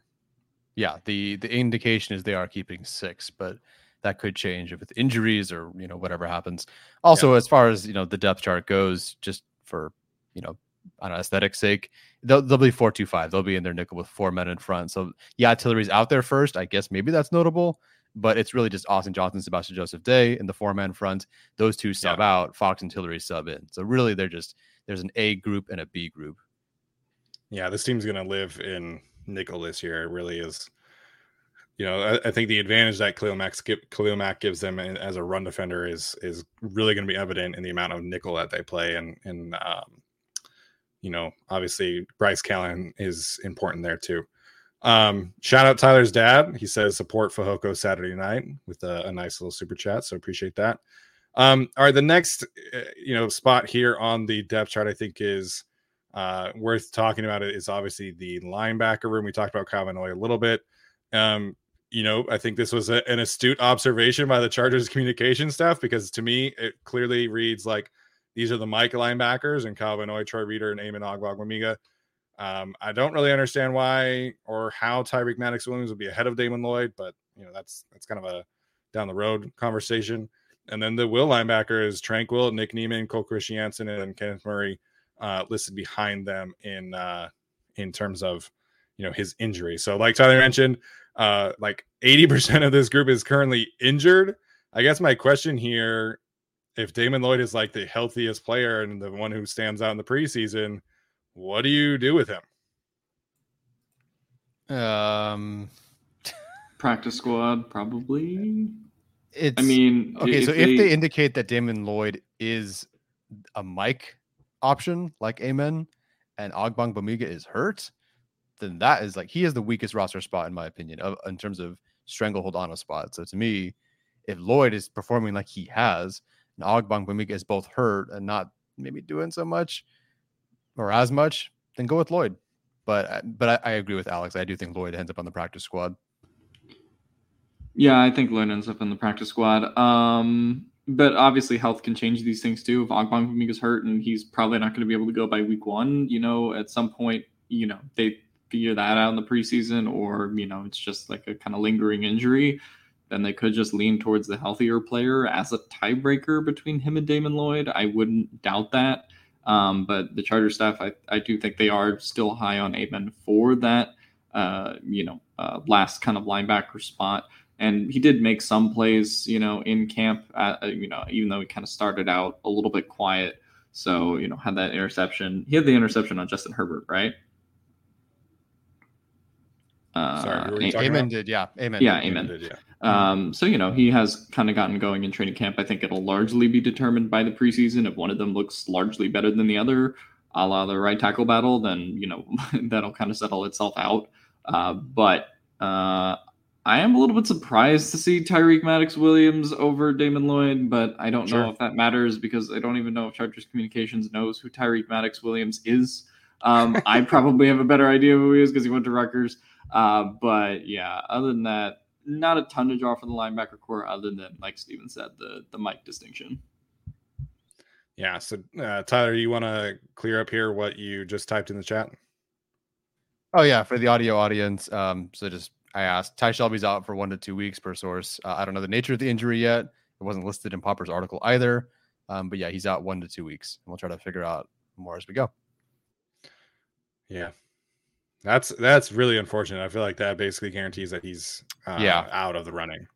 yeah the the indication is they are keeping six but that could change if it's injuries or you know whatever happens also as far as you know the depth chart goes just for you know on aesthetic sake they'll, they'll be 425 they'll be in their nickel with four men in front so yeah tillery's out there first i guess maybe that's notable but it's really just austin johnson sebastian joseph day in the four man front those two sub out fox and tillery sub in so really they're just there's an a group and a b group Yeah, this team's gonna live in nickel this year. It really is. You know, I, I think the advantage that Khalil Mack, Khalil Mack gives them as a run defender is is really going to be evident in the amount of nickel that they play, and and um, you know, obviously Bryce Callahan is important there too. Um, shout out Tyler's dad. He says support Fehoko Saturday night with a, a nice little super chat, so appreciate that. Um, all right, the next uh, you know spot here on the depth chart, I think is uh, worth talking about it is obviously the linebacker room. We talked about Kyle Van Noy a little bit. Um, you know, I think this was a, an astute observation by the Chargers communication staff because to me, it clearly reads like these are the Mike linebackers and Kyle Van Noy, Troy Reeder, and Amen Ogbongbemiga. Um, I don't really understand why or how Tyreek Maddox Williams would be ahead of Damon Lloyd, but you know that's that's kind of a down the road conversation. And then the will linebacker is Tranquill, Nick Niemann, Cole Christiansen, and Kenneth Murray uh, listed behind them in uh, in terms of you know his injury. So like Tyler mentioned, uh, like eighty percent of this group is currently injured. I guess my question here, if Damon Lloyd is like the healthiest player and the one who stands out in the preseason, what do you do with him? um Practice squad, probably. it's I mean, Okay, so if they indicate that Damon Lloyd is a Mike option, like Amen, and Ogbongbemiga is hurt, then that is like he is the weakest roster spot in my opinion of, in terms of stranglehold on a spot. So to me, if Lloyd is performing like he has, and Ogbongbemiga is both hurt and not maybe doing so much or as much, then go with Lloyd. But I- but I, I agree with Alex. I do think Lloyd ends up on the practice squad. Yeah, I think Lloyd ends up in the practice squad. Um, but obviously, health can change these things too. If Ogbong is hurt and he's probably not going to be able to go by week one, you know, at some point, you know, they figure that out in the preseason, or you know, it's just like a kind of lingering injury, then they could just lean towards the healthier player as a tiebreaker between him and Damon Lloyd. I wouldn't doubt that. Um, but the Charger staff, I, I do think they are still high on Amen for that, uh, you know, uh, last kind of linebacker spot. And he did make some plays, you know, in camp, at, uh, you know, even though he kind of started out a little bit quiet. So, you know, had that interception. He had the interception on Justin Herbert, right? Uh, Sorry, Amen did, yeah. Amen. Yeah, Amen. Did, yeah. Um, so you know he has kind of gotten going in training camp. I think it'll largely be determined by the preseason. If one of them looks largely better than the other, a la the right tackle battle, then you know that'll kind of settle itself out. Uh, but uh, I am a little bit surprised to see Tyreek Maddox Williams over Damon Lloyd, but I don't sure. know if that matters because I don't even know if Chargers Communications knows who Tyreek Maddox Williams is. Um, I probably have a better idea who he is because he went to Rutgers. Uh, but yeah, other than that, not a ton to draw from the linebacker core other than, like Steven said, the the Mike distinction. Yeah. So, uh, Tyler, you want to clear up here what you just typed in the chat? Oh yeah, for the audio audience. Um, so just I asked Ty Shelby's out for one to two weeks per source. Uh, I don't know the nature of the injury yet. It wasn't listed in Popper's article either. Um, but yeah, he's out one to two weeks. And we'll try to figure out more as we go. Yeah. That's that's really unfortunate. I feel like that basically guarantees that he's uh, yeah out of the running.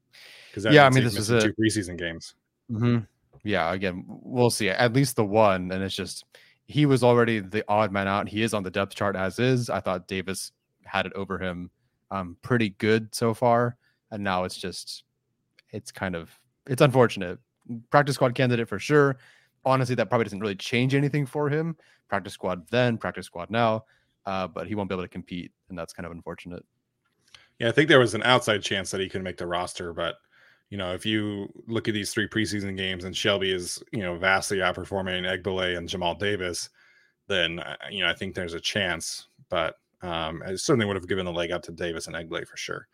Because yeah, I mean this is two preseason games. Mm-hmm. Yeah, again, we'll see. At least the one, and it's just he was already the odd man out. He is on the depth chart as is. I thought Davis had it over him, um, pretty good so far, and now it's just it's kind of it's unfortunate. Practice squad candidate for sure. Honestly, that probably doesn't really change anything for him. Practice squad then, practice squad now uh, but he won't be able to compete, and that's kind of unfortunate. Yeah, I think there was an outside chance that he could make the roster, but you know, if you look at these three preseason games and Shelby is you know vastly outperforming Egbule and Jamal Davis, then uh, you know I think there's a chance, but um, I certainly would have given the leg up to Davis and Egbule for sure.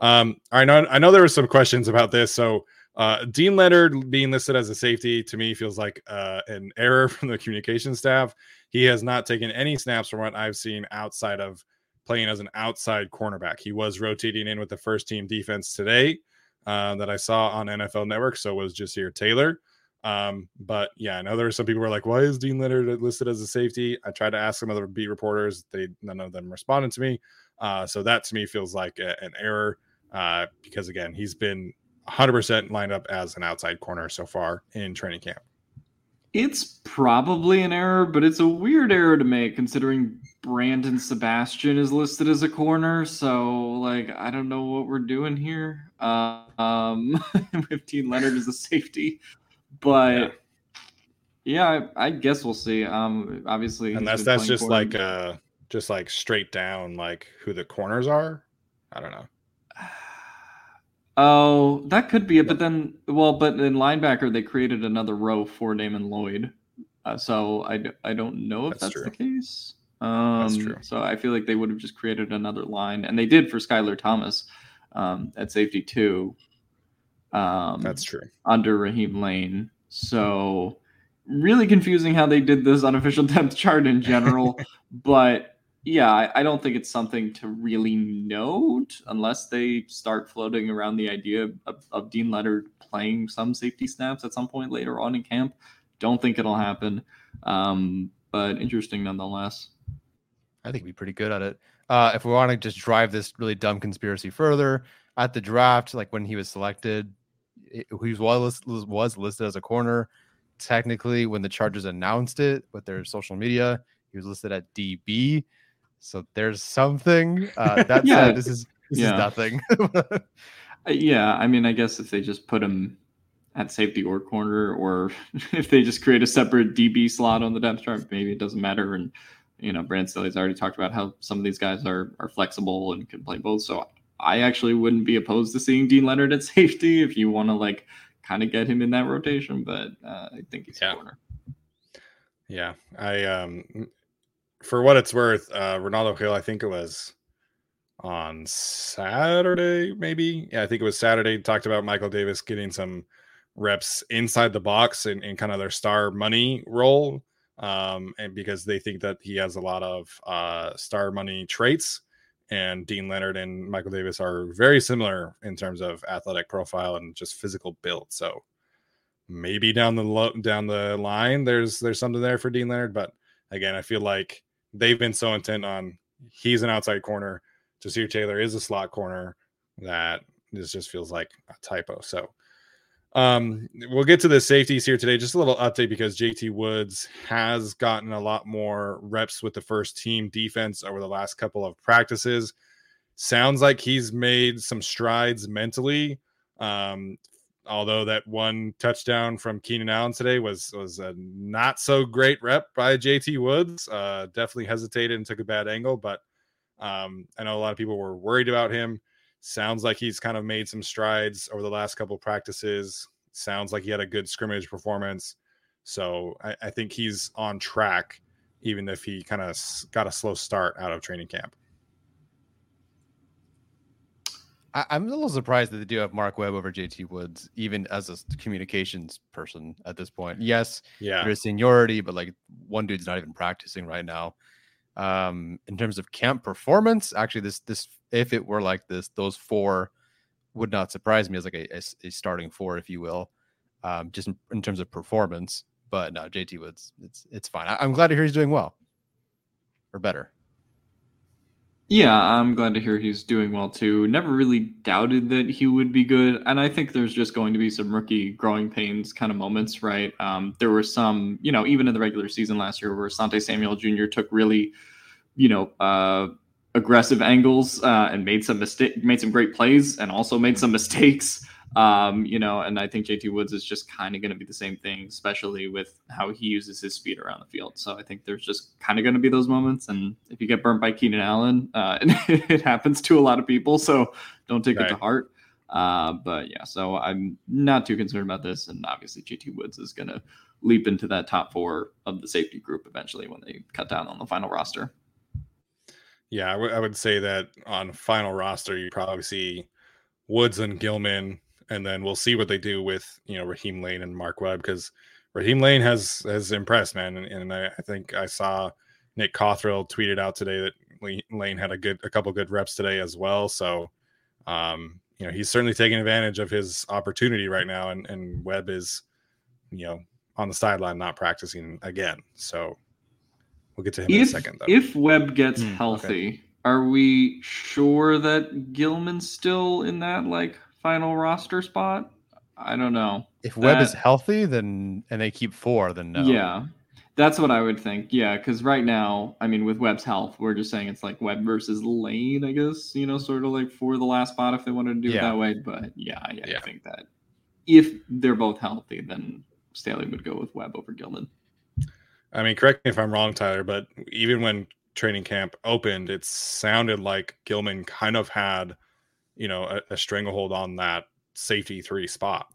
Um, I know I know there were some questions about this, so uh, Deane Leonard being listed as a safety to me feels like uh, an error from the communication staff. He has not taken any snaps from what I've seen outside of playing as an outside cornerback. He was rotating in with the first team defense today uh, that I saw on NFL Network. So was Ja'Sir Taylor. Um, but yeah, I know there were some people who were like, why is Deane Leonard listed as a safety? I tried to ask some other beat reporters. They none of them responded to me. Uh, so that to me feels like a, an error uh, because again, he's been 100% lined up as an outside corner so far in training camp. It's probably an error, but it's a weird error to make considering Brandon Sebastian is listed as a corner. So, like, I don't know what we're doing here. Uh, um, 15 Leonard is a safety, but yeah, yeah I, I, guess we'll see. Um, obviously, unless that's just corner. like uh, just like straight down like who the corners are. I don't know. Oh, that could be it. But then, well, but in linebacker, they created another row for Damon Lloyd. Uh, so I, I don't know if that's, that's the case. Um, that's true. So I feel like they would have just created another line, and they did for Skylar Thomas um, at safety too. Um, that's true. Under Raheem Layne, So really confusing how they did this unofficial depth chart in general. but yeah, I, I, don't think it's something to really note unless they start floating around the idea of, of Deane Leonard playing some safety snaps at some point later on in camp. Don't think it'll happen, um, but interesting nonetheless. I think we'd be pretty good at it. Uh, if we want to just drive this really dumb conspiracy further, at the draft, like when he was selected, he was, was listed as a corner. Technically, when the Chargers announced it with their social media, he was listed at DB. So there's something. Uh, that's yeah, uh, this is this yeah. is nothing. Uh, yeah, I mean, I guess if they just put him at safety or corner, or if they just create a separate DB slot on the depth chart, maybe it doesn't matter. And you know, Brandon Staley's already talked about how some of these guys are are flexible and can play both. So I actually wouldn't be opposed to seeing Deane Leonard at safety if you want to like kind of get him in that rotation. But uh, I think he's yeah. corner. Yeah, I um for what it's worth, uh, Renaldo Hill, I think it was on Saturday, maybe. Yeah, I think it was Saturday. Talked about Michael Davis getting some reps inside the box in, in kind of their star money role. um, and because they think that he has a lot of uh, star money traits. And Deane Leonard and Michael Davis are very similar in terms of athletic profile and just physical build. So maybe down the lo- down the line, there's there's something there for Deane Leonard. But again, I feel like they've been so intent on he's an outside corner. Ja'Sir Taylor is a slot corner that this just feels like a typo. So um, we'll get to the safeties here today. Just a little update because JT Woods has gotten a lot more reps with the first team defense over the last couple of practices. Sounds like he's made some strides mentally. Um, although that one touchdown from Keenan Allen today was was a not so great rep by JT Woods. Uh, definitely hesitated and took a bad angle, but um, I know a lot of people were worried about him. Sounds like he's kind of made some strides over the last couple practices. Sounds like he had a good scrimmage performance. So I, I think he's on track, even if he kind of got a slow start out of training camp. I, am a little surprised that they do have Mark Webb over JT Woods, even as a communications person at this point. Yes, yeah, there's seniority, but like one dude's not even practicing right now. Um, in terms of camp performance, actually, this this if it were like this, those four would not surprise me as like a, a, a starting four, if you will, um, just in, in, terms of performance. But no, JT Woods, it's it's fine. I, I'm glad to hear he's doing well or better. Yeah, I'm glad to hear he's doing well too. Never really doubted that he would be good. And I think there's just going to be some rookie growing pains kind of moments, right? Um, there were some, you know, even in the regular season last year where Sante Samuel Jr. took really, you know, uh, aggressive angles uh, and made some mistake, made some great plays, and also made some mistakes. Um, you know, and I think JT Woods is just kind of going to be the same thing, especially with how he uses his speed around the field. So I think there's just kind of going to be those moments. And if you get burnt by Keenan Allen, uh, it happens to a lot of people. So don't take right. it to heart. Uh, but yeah, so I'm not too concerned about this. And obviously, JT Woods is going to leap into that top four of the safety group eventually when they cut down on the final roster. Yeah, I, w- I would say that on final roster, you probably see Woods and Gilman and then we'll see what they do with you know Raheem Layne and Mark Webb because Raheem Layne has has impressed, man, and, and I, I, think I saw Nick Cothrell tweeted out today that Layne had a good a couple good reps today as well. So, um, you know, he's certainly taking advantage of his opportunity right now, and and Webb is, you know, on the sideline not practicing again. So, we'll get to him if, in a second. Though. If Webb gets mm, healthy. Okay. Are we sure that Gilman's still in that like final roster spot. I don't know. If Webb is healthy, then and they keep four, then no. Yeah, that's what I would think. Yeah, because right now, I mean, with Webb's health, we're just saying it's like Webb versus Layne, I guess. You know, sort of like for the last spot if they wanted to do yeah. it that way. But yeah, yeah, yeah, I think that if they're both healthy, then Staley would go with Webb over Gilman. I mean, correct me if I'm wrong, Tyler, but even when training camp opened, it sounded like Gilman kind of had you know a, a stranglehold on that safety three spot.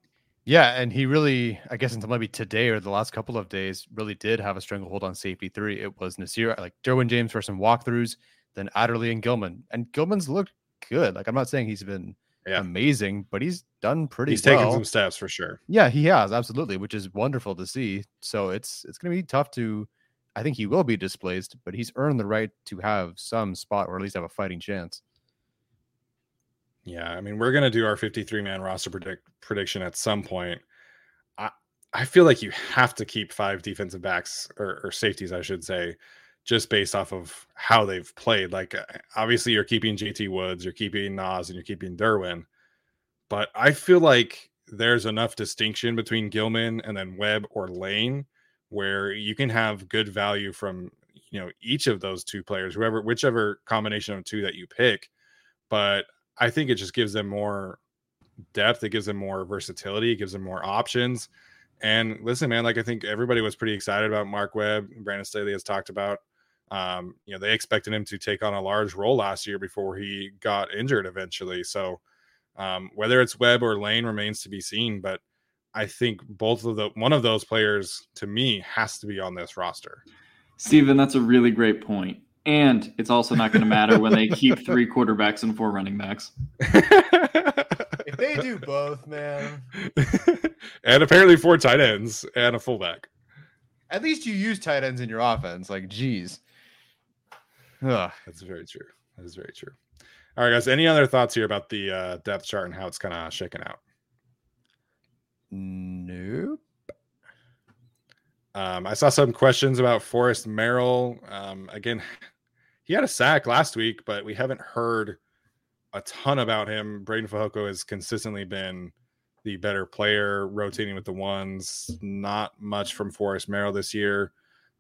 Yeah, and he really, I guess, until maybe today or the last couple of days, really did have a stranglehold on safety three. It was Nasir, like Derwin James for some walkthroughs, then Adderley and Gilman. And Gilman's looked good. Like I'm not saying he's been yeah. amazing, but he's done pretty. He's well. taken some steps for sure. Yeah, he has absolutely, which is wonderful to see. So it's it's going to be tough to. I think he will be displaced, but he's earned the right to have some spot or at least have a fighting chance. Yeah, I mean, we're gonna do our 53 man roster predict prediction at some point. I I feel like you have to keep five defensive backs or, or safeties, I should say, just based off of how they've played. Like, uh, obviously, you're keeping JT Woods, you're keeping Nas, and you're keeping Derwin, but I feel like there's enough distinction between Gilman and then Webb or Layne where you can have good value from you know each of those two players, whoever, whichever combination of two that you pick. But I think it just gives them more depth. It gives them more versatility. It gives them more options. And listen, man, like I think everybody was pretty excited about Mark Webb. Brandon Staley has talked about. Um, you know, they expected him to take on a large role last year before he got injured eventually. So um, whether it's Webb or Layne remains to be seen. But I think both of the one of those players to me has to be on this roster. Steven, that's a really great point. And it's also not going to matter when they keep three quarterbacks and four running backs. if they do both, man. and apparently four tight ends and a fullback. At least you use tight ends in your offense. Like, geez. Ugh. That's very true. That is very true. All right, guys. Any other thoughts here about the uh, depth chart and how it's kind of shaking out? Nope. Um, I saw some questions about Forrest Merrill. Um, again, he had a sack last week, but we haven't heard a ton about him. Breiden Fehoko has consistently been the better player, rotating with the ones. Not much from Forrest Merrill this year.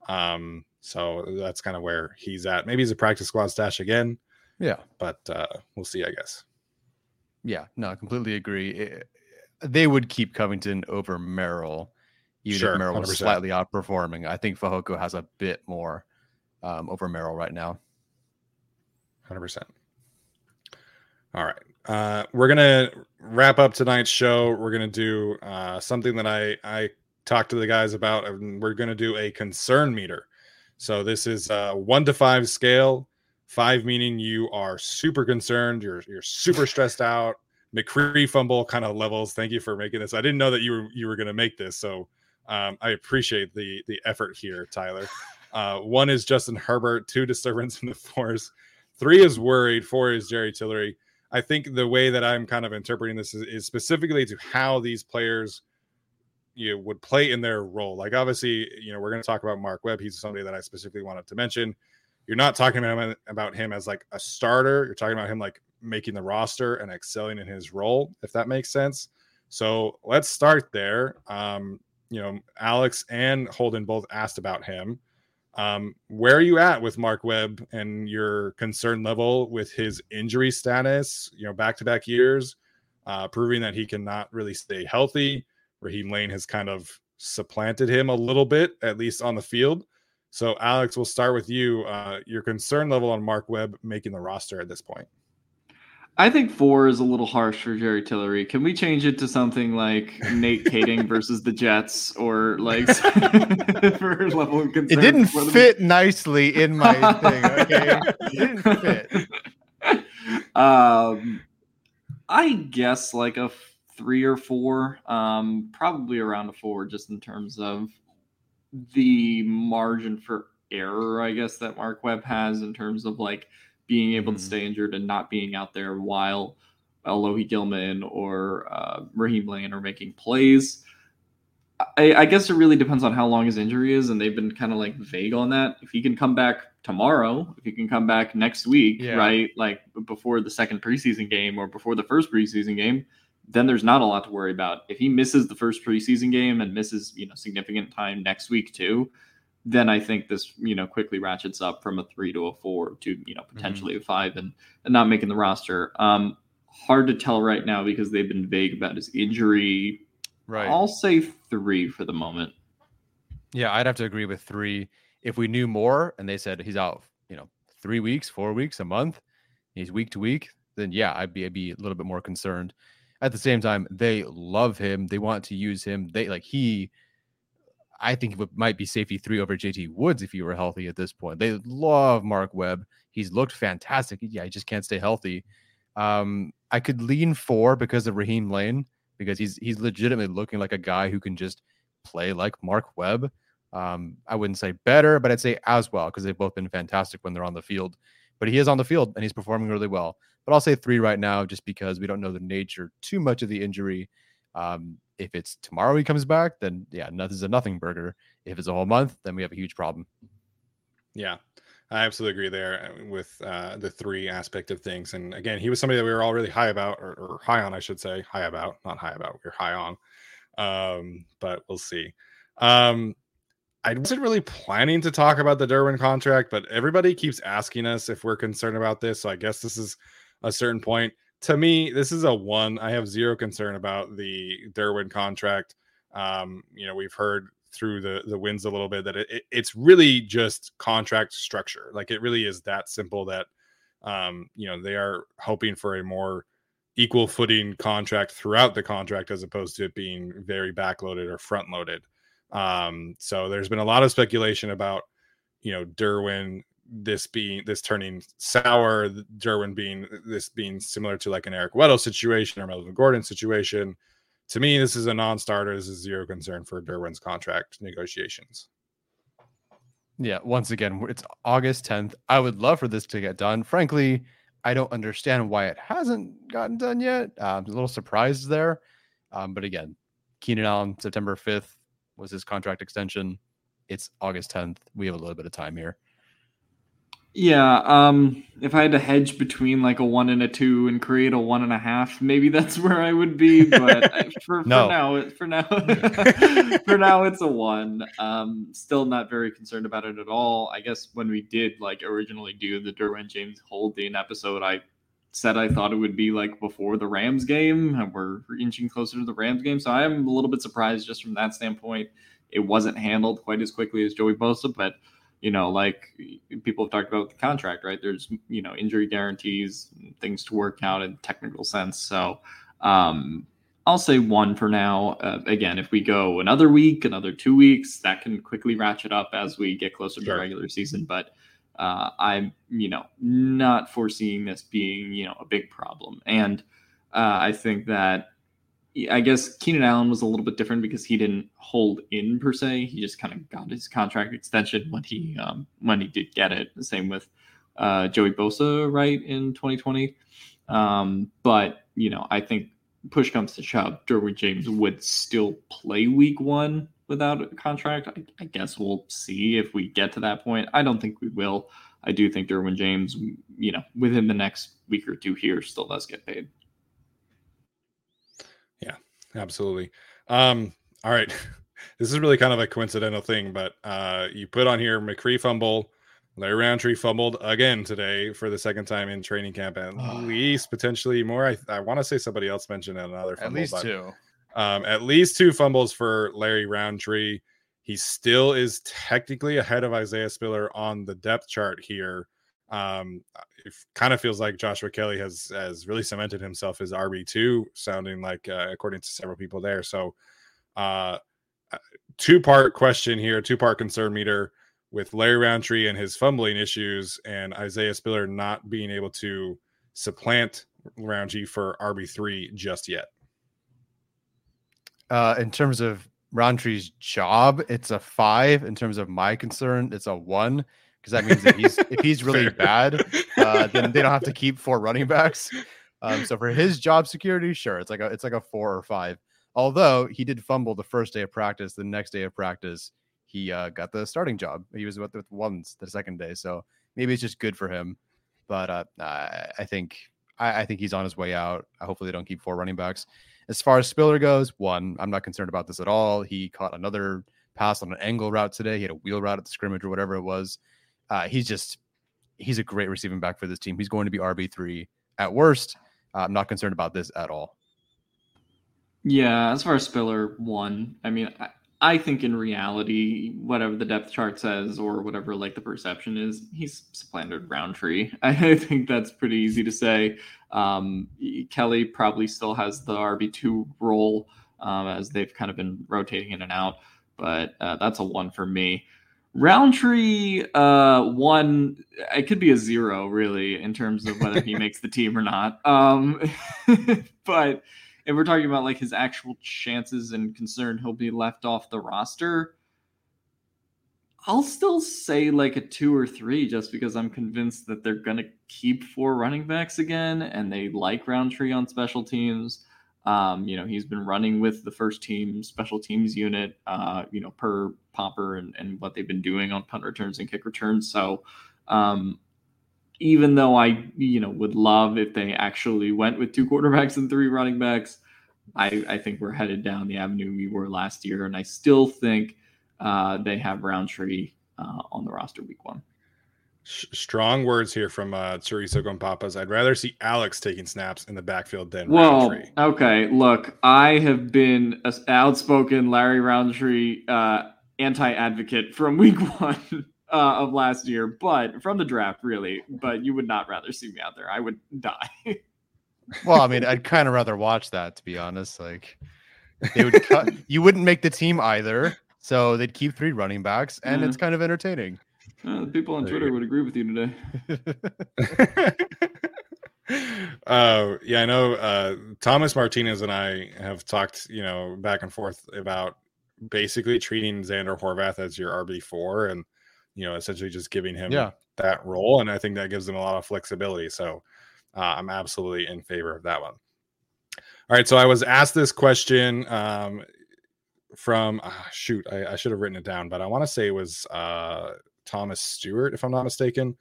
Um, so that's kind of where he's at. Maybe he's a practice squad stash again. Yeah. But uh, we'll see, I guess. Yeah, no, I completely agree. It, they would keep Covington over Merrill, even Sure, if Merrill was 100%. slightly outperforming. I think Fehoko has a bit more um, over Merrill right now. Hundred percent. All right, uh, we're gonna wrap up tonight's show. We're gonna do uh, something that I I talked to the guys about, and we're gonna do a concern meter. So this is a one to five scale. Five meaning you are super concerned, you're you're super stressed out. McCree fumble kind of levels. Thank you for making this. I didn't know that you were you were gonna make this, so um, I appreciate the the effort here, Tyler. Uh, one is Justin Herbert, two disturbance in the force. Three is worried. Four is Jerry Tillery. I think the way that I'm kind of interpreting this is, is specifically to how these players you know, would play in their role. Like obviously, you know, we're going to talk about Mark Webb. He's somebody that I specifically wanted to mention. You're not talking about him, about him as like a starter. You're talking about him like making the roster and excelling in his role, if that makes sense. So let's start there. Um, you know, Alex and Holden both asked about him. Um, where are you at with Mark Webb and your concern level with his injury status? You know, back to back years, uh, proving that he cannot really stay healthy. Raheem Layne has kind of supplanted him a little bit, at least on the field. So, Alex, we'll start with you. Uh, your concern level on Mark Webb making the roster at this point. I think four is a little harsh for Jerry Tillery. Can we change it to something like Nate Kaeding versus the Jets or like for level of concern? It didn't for the- fit nicely in my thing. Okay, it didn't fit. um, I guess like a three or four, um, probably around a four, just in terms of the margin for error. I guess that Mark Webb has in terms of like being able to Mhm. stay injured and not being out there while Alohi Gilman or uh, Raheem Layne are making plays. I, I guess it really depends on how long his injury is, and they've been kind of like vague on that. If he can come back tomorrow, if he can come back next week, Yeah. right, like before the second preseason game or before the first preseason game, then there's not a lot to worry about. If he misses the first preseason game and misses, you know, significant time next week too, then I think this, you know, quickly ratchets up from a three to a four to, you know, potentially a five and, and not making the roster. Um, hard to tell right now because they've been vague about his injury. Right. I'll say three for the moment. Yeah, I'd have to agree with three. If we knew more and they said he's out, you know, three weeks, four weeks, a month, he's week to week, then yeah, I'd be I'd be a little bit more concerned. At the same time, they love him. They want to use him. They like he. I think it might be safety three over JT Woods if he were healthy at this point. They love Mark Webb. He's looked fantastic. Yeah, he just can't stay healthy. Um, I could lean four because of Raheem Layne because he's he's legitimately looking like a guy who can just play like Mark Webb. Um, I wouldn't say better, but I'd say as well because they've both been fantastic when they're on the field. But he is on the field and he's performing really well. But I'll say three right now just because we don't know the nature too much of the injury. Um, if it's tomorrow he comes back, then yeah, nothing's a nothing burger. If it's a whole month, then we have a huge problem. Yeah, I absolutely agree there uh, with uh, the three aspect of things. And again, he was somebody that we were all really high about, or, or high on, I should say, high about, not high about. We are high on, um, but we'll see. Um, I wasn't really planning to talk about the Derwin contract, but everybody keeps asking us if we're concerned about this. So I guess this is a certain point. To me, this is a one. I have zero concern about the Derwin contract. Um, you know, we've heard through the the wins a little bit that it, it- it's really just contract structure. Like it really is that simple. That um, you know they are hoping for a more equal footing contract throughout the contract as opposed to it being very backloaded or front loaded. Um, so there's been a lot of speculation about you know Derwin this being this turning sour, Derwin being this being similar to like an Eric Weddle situation or Melvin Gordon situation. To me, this is a non-starter. This is zero concern for Derwin's contract negotiations. Yeah, once again, it's August 10th. I would love for this to get done. Frankly, I don't understand why it hasn't gotten done yet. Um, a little surprised there. Um, but again, Keenan Allen, September 5th was his contract extension. It's August 10th. We have a little bit of time here. Yeah, um, if I had to hedge between like a one and a two and create a one and a half, maybe that's where I would be. But for, no. for now, for now, for now, it's a one. Um, still not very concerned about it at all. I guess when we did like originally do the Derwin James Holding episode, I said I thought it would be like before the Rams game, and we're inching closer to the Rams game. So I am a little bit surprised just from that standpoint. It wasn't handled quite as quickly as Joey Bosa, but you know, like people have talked about the contract, right? There's, you know, injury guarantees, things to work out in technical sense. So, um, I'll say one for now. Uh, again, if we go another week, another two weeks, that can quickly ratchet up as we get closer sure. to the regular season. But uh, I'm, you know, not foreseeing this being, you know, a big problem. And uh, I think that I guess Keenan Allen was a little bit different because he didn't hold in per se. He just kind of got his contract extension when he um, when he did get it. The same with uh, Joey Bosa, right in 2020. Um, but you know, I think push comes to shove, Derwin James would still play Week One without a contract. I, I guess we'll see if we get to that point. I don't think we will. I do think Derwin James, you know, within the next week or two here, still does get paid. Absolutely. Um, all right. This is really kind of a coincidental thing, but uh, you put on here McCree fumble. Larry Rountree fumbled again today for the second time in training camp, at least potentially more. I, I want to say somebody else mentioned another fumble. At least but, two. Um, at least two fumbles for Larry Rountree. He still is technically ahead of Isaiah Spiller on the depth chart here. Um, it kind of feels like Joshua Kelley has has really cemented himself as RB two, sounding like uh, according to several people there. So, uh, uh two part question here, two part concern meter with Larry Rountree and his fumbling issues, and Isaiah Spiller not being able to supplant Rountree for RB three just yet. Uh, in terms of Rountree's job, it's a five. In terms of my concern, it's a one because that means if he's if he's really bad, uh, then they don't have to keep four running backs. Um, so for his job security, sure, it's like a it's like a four or five. Although he did fumble the first day of practice, the next day of practice he uh, got the starting job. He was with, with ones the second day, so maybe it's just good for him. But uh, I think I, I think he's on his way out. Hopefully, they don't keep four running backs. As far as Spiller goes, one, I'm not concerned about this at all. He caught another pass on an angle route today. He had a wheel route at the scrimmage or whatever it was. Uh, he's just he's a great receiving back for this team. He's going to be RB three at worst. Uh, I'm not concerned about this at all. Yeah, as far as Spiller one, I mean, I, I think in reality, whatever the depth chart says or whatever like the perception is, he's supplanted Rountree. I think that's pretty easy to say. Um, Kelley probably still has the RB two role um, as they've kind of been rotating in and out, but uh, that's a one for me. Rountree uh one it could be a zero really in terms of whether he makes the team or not. Um but if we're talking about like his actual chances and concern he'll be left off the roster, I'll still say like a two or three just because I'm convinced that they're gonna keep four running backs again and they like Rountree on special teams. Um, you know, he's been running with the first team special teams unit, uh, you know, per Popper and, and what they've been doing on punt returns and kick returns. So, um, even though I, you know, would love if they actually went with two quarterbacks and three running backs, I, I think we're headed down the avenue we were last year. And I still think uh, they have Rountree uh, on the roster week one strong words here from uh Teresa Gompapas. I'd rather see Alex taking snaps in the backfield than well, Rountree. Okay, look, I have been an outspoken Larry Rountree uh, anti-advocate from week one uh, of last year, but from the draft, really. But you would not rather see me out there. I would die. well, I mean, I'd kind of rather watch that, to be honest. Like, they would cut. you wouldn't make the team either, so they'd keep three running backs, and it's kind of entertaining. Uh, the people on there Twitter would agree with you today. uh, yeah, I know. Uh, Thomas Martinez and I have talked, you know, back and forth about basically treating Xander Horvath as your RB four, and you know, essentially just giving him Yeah. that role. And I think that gives him a lot of flexibility. So uh, I'm absolutely in favor of that one. All right. So I was asked this question um, from, ah, shoot, I, I should have written it down, but I want to say it was uh, Thomas Stewart, if I'm not mistaken.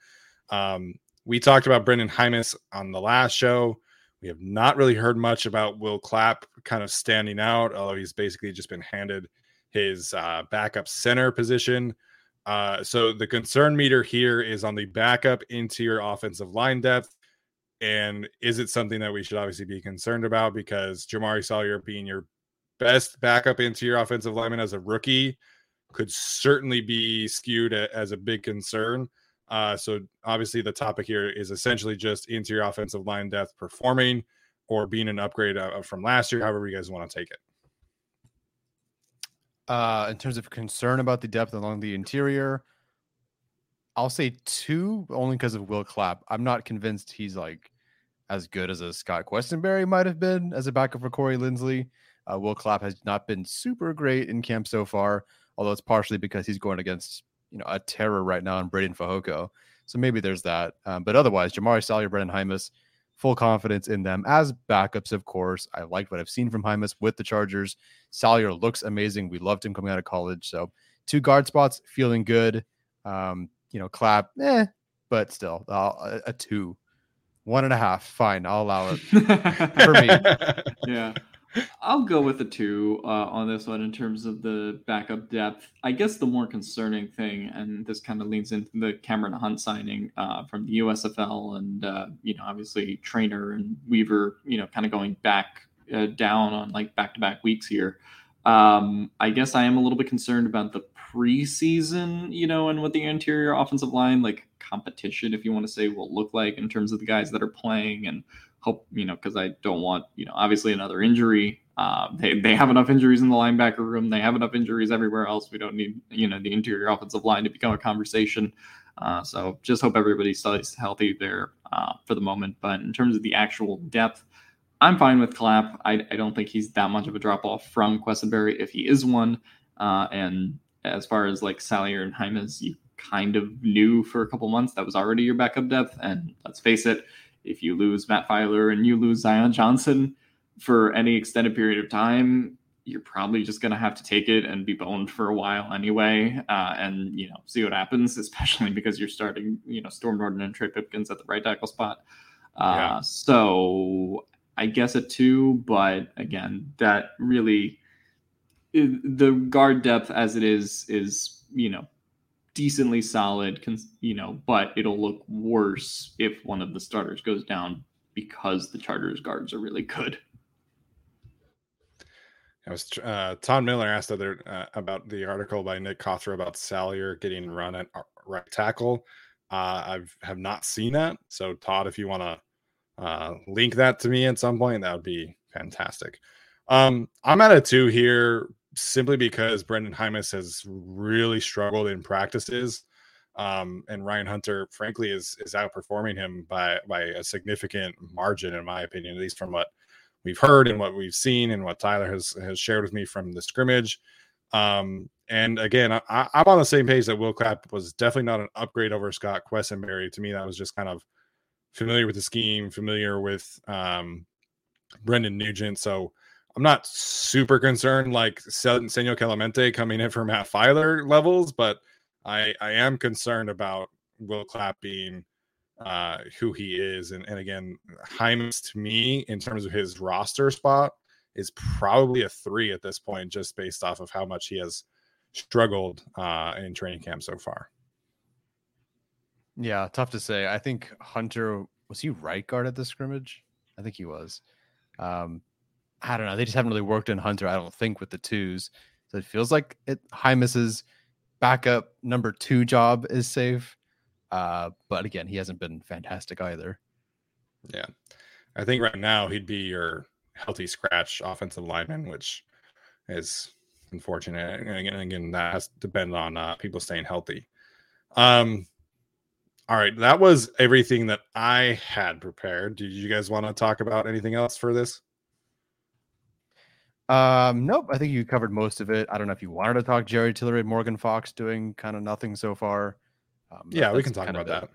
Um, we talked about Brenden Jaimes on the last show. We have not really heard much about Will Clapp kind of standing out, although he's basically just been handed his uh, backup center position. Uh, so the concern meter here is on the backup interior offensive line depth. And is it something that we should obviously be concerned about? Because Jamaree Salyer being your best backup interior offensive lineman as a rookie could certainly be skewed a, as a big concern. Uh, so obviously the topic here is essentially just interior offensive line depth performing or being an upgrade uh, from last year, however you guys want to take it. Uh, in terms of concern about the depth along the interior, I'll say two, only because of Will Clapp. I'm not convinced he's like as good as a Scott Quessenberry might have been as a backup for Corey Linsley. Uh, Will Clapp has not been super great in camp so far, although it's partially because he's going against you know a terror right now in Breiden Fehoko. So maybe there's that. Um, but otherwise, Jamaree Salyer, Brenden Jaimes, full confidence in them as backups, of course. I like what I've seen from Jaimes with the Chargers. Salyer looks amazing. We loved him coming out of college. So two guard spots, feeling good. Um, you know, clap, eh, but still uh, a, a two, one and a half. Fine, I'll allow it for me. yeah. I'll go with a two uh, on this one in terms of the backup depth. I guess the more concerning thing, and this kind of leans into the Cameron Hunt signing uh, from the USFL, and uh, you know, obviously Trainer and Weaver, you know, kind of going back uh, down on like back-to-back weeks here. Um, I guess I am a little bit concerned about the preseason, you know, and what the interior offensive line, like competition, if you want to say, will look like in terms of the guys that are playing and hope, you know, because I don't want, you know, obviously another injury. Uh, they, they have enough injuries in the linebacker room. They have enough injuries everywhere else. We don't need, you know, the interior offensive line to become a conversation. Uh, so just hope everybody stays healthy there uh, for the moment. But in terms of the actual depth, I'm fine with Clapp. I, I don't think he's that much of a drop off from Quessenberry if he is one. Uh, and as far as like Salyer and Jaimes, you kind of knew for a couple months that was already your backup depth. And let's face it, if you lose Matt Feiler and you lose Zion Johnson for any extended period of time, you're probably just going to have to take it and be boned for a while anyway, uh, and you know see what happens. Especially because you're starting, you know, Storm Norton and Trey Pipkins at the right tackle spot. Uh, yeah. So I guess a two, but again, that really the guard depth as it is is you know decently solid, you know, but it'll look worse if one of the starters goes down because the Chargers guards are really good. I was uh, Tom Miller asked other uh, about the article by Nick Cothra about Salyer getting run at right tackle. Uh, I've have not seen that. So Todd, if you want to uh, link that to me at some point, that would be fantastic. Um, I'm at a two here simply because Brenden Jaimes has really struggled in practices. Um, and Ryan Hunter, frankly, is is outperforming him by by a significant margin, in my opinion, at least from what we've heard and what we've seen and what Tyler has has shared with me from the scrimmage. Um, and again, I, am on the same page that Will Clapp was definitely not an upgrade over Scott Quessenberry. To me, that was just kind of familiar with the scheme, familiar with um, Brendan Nugent. So I'm not super concerned like Senio Kelemete coming in for Matt Feiler levels, but I I am concerned about Will Clapp being uh, who he is. And, and again, Jaimes to me, in terms of his roster spot, is probably a three at this point, just based off of how much he has struggled uh, in training camp so far. Yeah, tough to say. I think Hunter was he right guard at the scrimmage? I think he was. Um, I don't know. They just haven't really worked in Hunter, I don't think, with the twos. So it feels like it Jaimes's backup number two job is safe. Uh, but again, he hasn't been fantastic either. Yeah. I think right now he'd be your healthy scratch offensive lineman, which is unfortunate. And again, again that has to depend on uh, people staying healthy. Um, all right, that was everything that I had prepared. Did you guys want to talk about anything else for this? Um, nope. I think you covered most of it. I don't know if you wanted to talk Jerry Tillery, Morgan Fox doing kind of nothing so far. Um, Yeah, we can talk about that.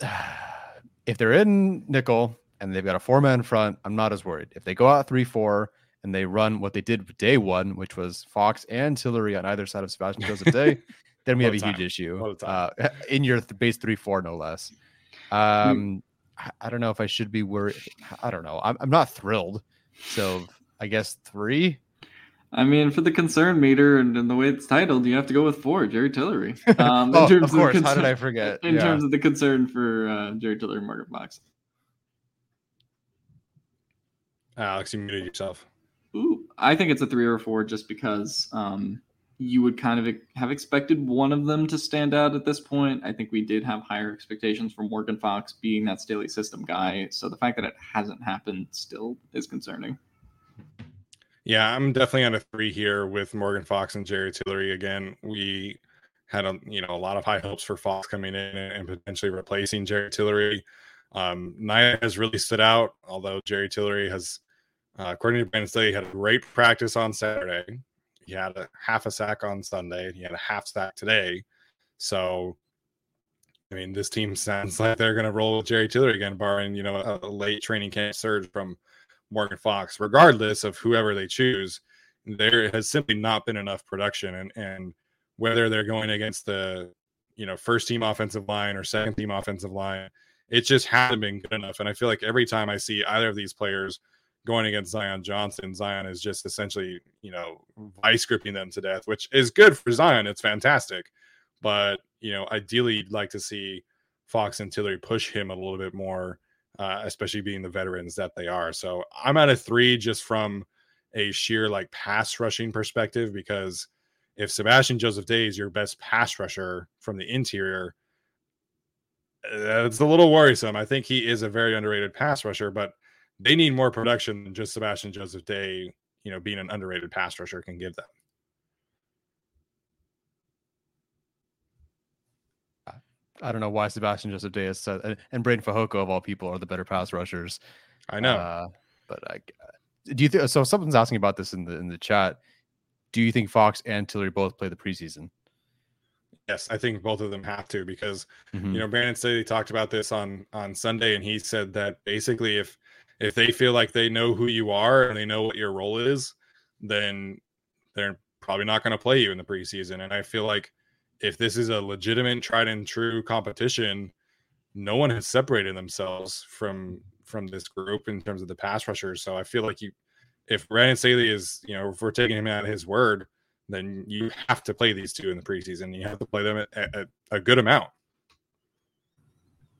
if they're in nickel and they've got a four man front, I'm not as worried. If they go out three four and they run what they did day one, which was Fox and Tillery on either side of Sebastian Joseph Day, then we have a a huge issue uh, in your th- base three four, no less. Um, I- I don't know if I should be worried. I don't know. I'm, I'm not thrilled. So I guess three. I mean, for the concern meter and, and the way it's titled, you have to go with four, Jerry Tillery. Um, Oh, of the course. How did I forget? In Yeah. terms of the concern for uh, Jerry Tillery and Morgan Fox. Alex, you muted yourself. Ooh, I think it's a three or a four just because um, you would kind of have expected one of them to stand out at this point. I think we did have higher expectations from Morgan Fox being that Staley system guy. So the fact that it hasn't happened still is concerning. Yeah, I'm definitely on a three here with Morgan Fox and Jerry Tillery. Again, we had a you know a lot of high hopes for Fox coming in and potentially replacing Jerry Tillery. Um, Naya has really stood out, although Jerry Tillery has, uh, according to Brandon Staley, had a great practice on Saturday. He had a half a sack on Sunday. He had a half sack today. So, I mean, this team sounds like they're going to roll with Jerry Tillery again, barring you know a, a late training camp surge from Morgan Fox, regardless of whoever they choose, there has simply not been enough production. And and whether they're going against the you know first team offensive line or second team offensive line, it just hasn't been good enough. And I feel like every time I see either of these players going against Zion Johnson, Zion is just essentially you know vice gripping them to death, which is good for Zion. It's fantastic, but you know ideally you'd like to see Fox and Tillery push him a little bit more uh, especially being the veterans that they are. So I'm at a three just from a sheer like pass rushing perspective because if Sebastian Joseph Day is your best pass rusher from the interior, uh, it's a little worrisome. I think he is a very underrated pass rusher, but they need more production than just Sebastian Joseph Day, you know, being an underrated pass rusher can give them. I don't know why Sebastian Joseph Day is said, and- and Breiden Fehoko of all people are the better pass rushers. I know. Uh, but I do you think so? Someone's asking about this in the in the chat. Do you think Fox and Tillery both play the preseason? yes, I think both of them have to because Mhm. you know brandon Staley talked about this on on sunday and he said that basically if if they feel like they know who you are and they know what your role is then they're probably not going to play you in the preseason. And i feel like if this is a legitimate tried and true competition no one has separated themselves from from this group in terms of the pass rushers. So i feel like you if brandon Staley is you know if we're taking him at his word then you have to play these two in the preseason. You have to play them at, at a good amount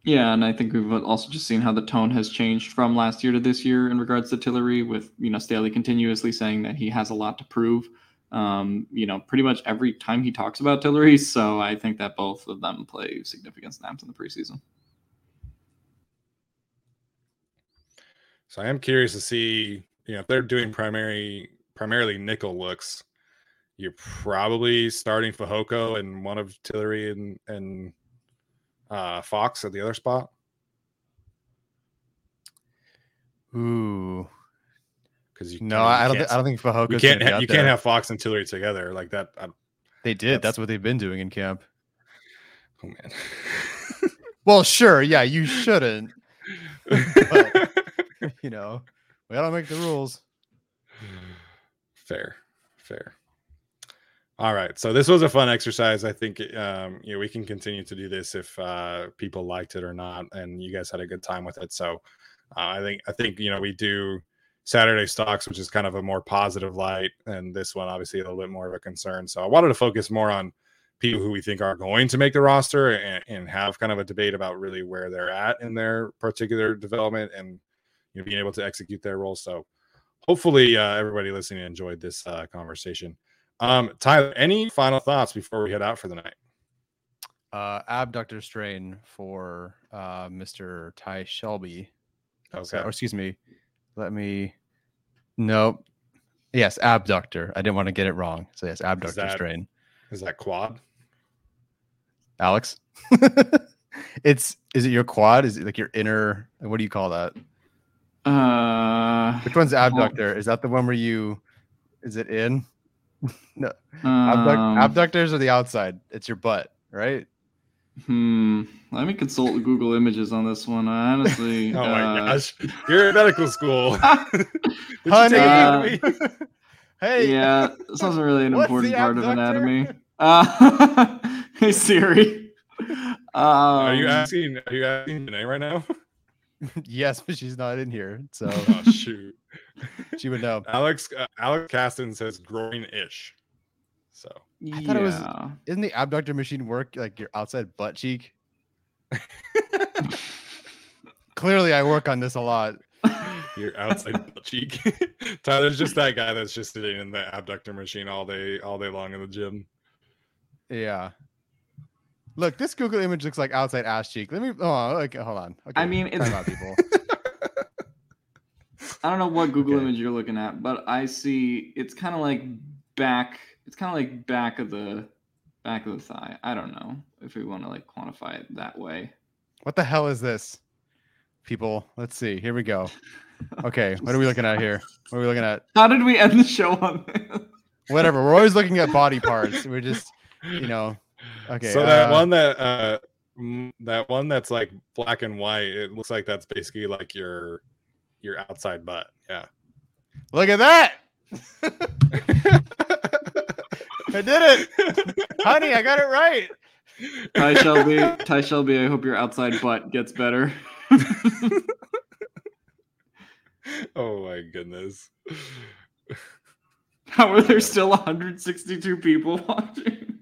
Yeah, and I think we've also just seen how the tone has changed from last year to this year in regards to Tillery, with you know Staley continuously saying that he has a lot to prove. Um, you know, pretty much every time he talks about Tillery, so I think that both of them play significant snaps in the preseason. So I am curious to see, you know, if they're doing primary primarily nickel looks, you're probably starting Fehoko and one of Tillery and and uh Fox at the other spot. Ooh, Because you no, I don't. Think, I don't think you can't ha- you can't have Fox and Tillery together like that. I, They did. that's- That's what they've been doing in camp. oh man. Well, sure. Yeah, you shouldn't. you know, we gotta make the rules. fair, fair. All right, so this was a fun exercise. I think um, you know we can continue to do this if uh, people liked it or not, and you guys had a good time with it. So uh, I think I think you know we do Saturday stocks, which is kind of a more positive light, and this one obviously a little bit more of a concern. So I wanted to focus more on people who we think are going to make the roster and, and have kind of a debate about really where they're at in their particular development and you know being able to execute their role. So hopefully uh, everybody listening enjoyed this uh, conversation. Um, Tyler, any final thoughts before we head out for the night? Uh, abductor strain for uh, Mr. Ty Shelby. So- Okay. or excuse me. Let me. Nope. Yes, abductor. I didn't want to get it wrong. So yes, abductor that- strain. Is that quad? Alex. it's is it your quad? Is it like your inner? What do you call that? Uh, Which one's abductor? Is that the one where you? Is it in? No, um, abductors are the outside. It's your butt. right? Hmm. Let me consult Google Images on this one. I honestly. Oh my uh, gosh, you're in medical school. Honey. Uh, hey, Yeah, this wasn't really an important the part of anatomy. Uh, hey Siri. Um, are you asking? Are you asking Janae right now? yes, but she's not in here, so oh shoot. she would know. Alex uh, Alex Caston says groin-ish. So I thought it was- yeah. Isn't the abductor machine work like your outside butt cheek? Clearly, I work on this a lot. your outside butt cheek. Tyler's just that guy that's just sitting in the abductor machine all day all day long in the gym. Yeah. Look, this Google image looks like outside ass cheek. Let me. Oh, okay, hold on. Okay, I mean, it's- time out, people. I don't know what Google Okay. image you're looking at, but I see it's kind of like back. It's kind of like back of the back of the thigh. I don't know if we want to like quantify it that way. What the hell is this? People, let's see. Here we go. Okay, what are we looking at here? What are we looking at? How did we end the show on this? Whatever. We're always looking at body parts. We're just, you know. Okay. so that uh, one that uh mm, that one that's like black and white, it looks like that's basically like your your outside butt. Yeah. Look at that. I did it, honey. I got it right. Ty Shelby, Ty Shelby. I hope your outside butt gets better. oh my goodness. How are there still 162 people watching?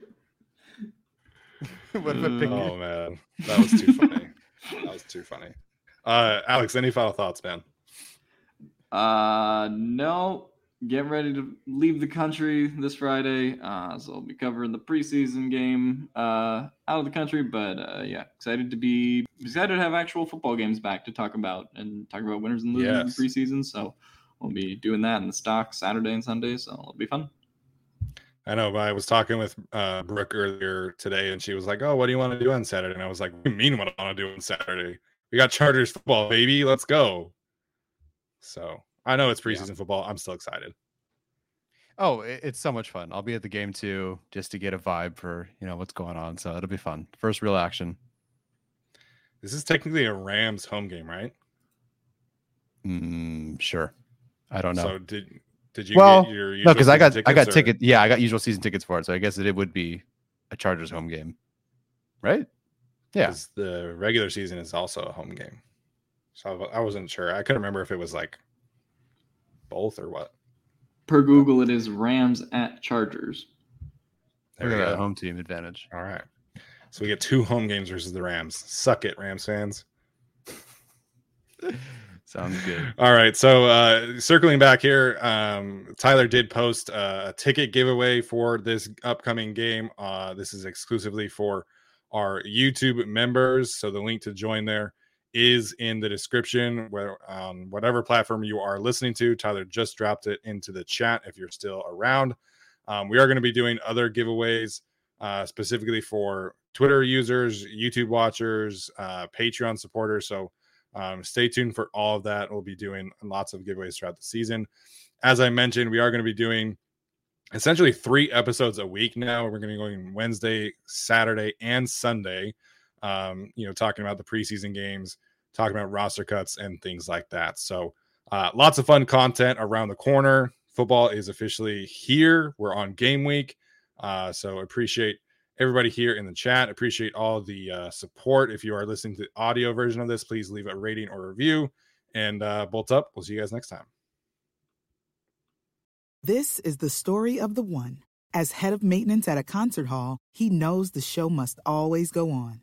what if I? Oh man. That was too funny. that was too funny. Uh Alex, any final thoughts, man? Uh, no. Getting ready to leave the country this Friday. Uh, so I'll be covering the preseason game uh, out of the country. But uh, yeah, excited to be excited to have actual football games back to talk about and talk about winners and losers Yes. in preseason. So we'll be doing that in the stock Saturday and Sunday. So it'll be fun. I know, but I was talking with uh, Brooke earlier today, and she was like, "Oh, what do you want to do on Saturday?" And I was like, "What do you mean, what I want to do on Saturday? We got Chargers football, baby. Let's go!" So I know it's Yeah. preseason football. I'm still excited. Oh, it's so much fun. I'll be at the game too, just to get a vibe for you know what's going on. So it'll be fun. First real action. This is technically a Rams home game, right? Mm, sure. I don't know. So did did you Well, get your no, because I got I got or- ticket. Yeah, I got usual season tickets for it. So I guess that it would be a Chargers home game, right? Yeah. the regular season is also a home game. So I wasn't sure. I couldn't remember if it was like both or what. Per Google, it is Rams at Chargers. There Look we at that go. home team advantage. All right. So we get two home games versus the Rams. Suck it, Rams fans. Sounds good. All right. So uh circling back here, um Tyler did post uh, a ticket giveaway for this upcoming game. Uh this is exclusively for our YouTube members. So the link to join there is in the description where on whatever platform you are listening to. Tyler just dropped it into the chat if you're still around. Um, we are going to be doing other giveaways uh, specifically for Twitter users, YouTube watchers, uh, Patreon supporters. So um, stay tuned for all of that. We'll be doing lots of giveaways throughout the season. As I mentioned, we are going to be doing essentially three episodes a week now. We're going to be going Wednesday, Saturday, and Sunday. Um, you know, talking about the preseason games, talking about roster cuts and things like that. So, uh, lots of fun content around the corner. Football is officially here. We're on game week. Uh, so appreciate everybody here in the chat. Appreciate all the uh, support. If you are listening to the audio version of this, please leave a rating or review. And uh, bolt up. We'll see you guys next time. This is the story of the one. As head of maintenance at a concert hall, he knows the show must always go on.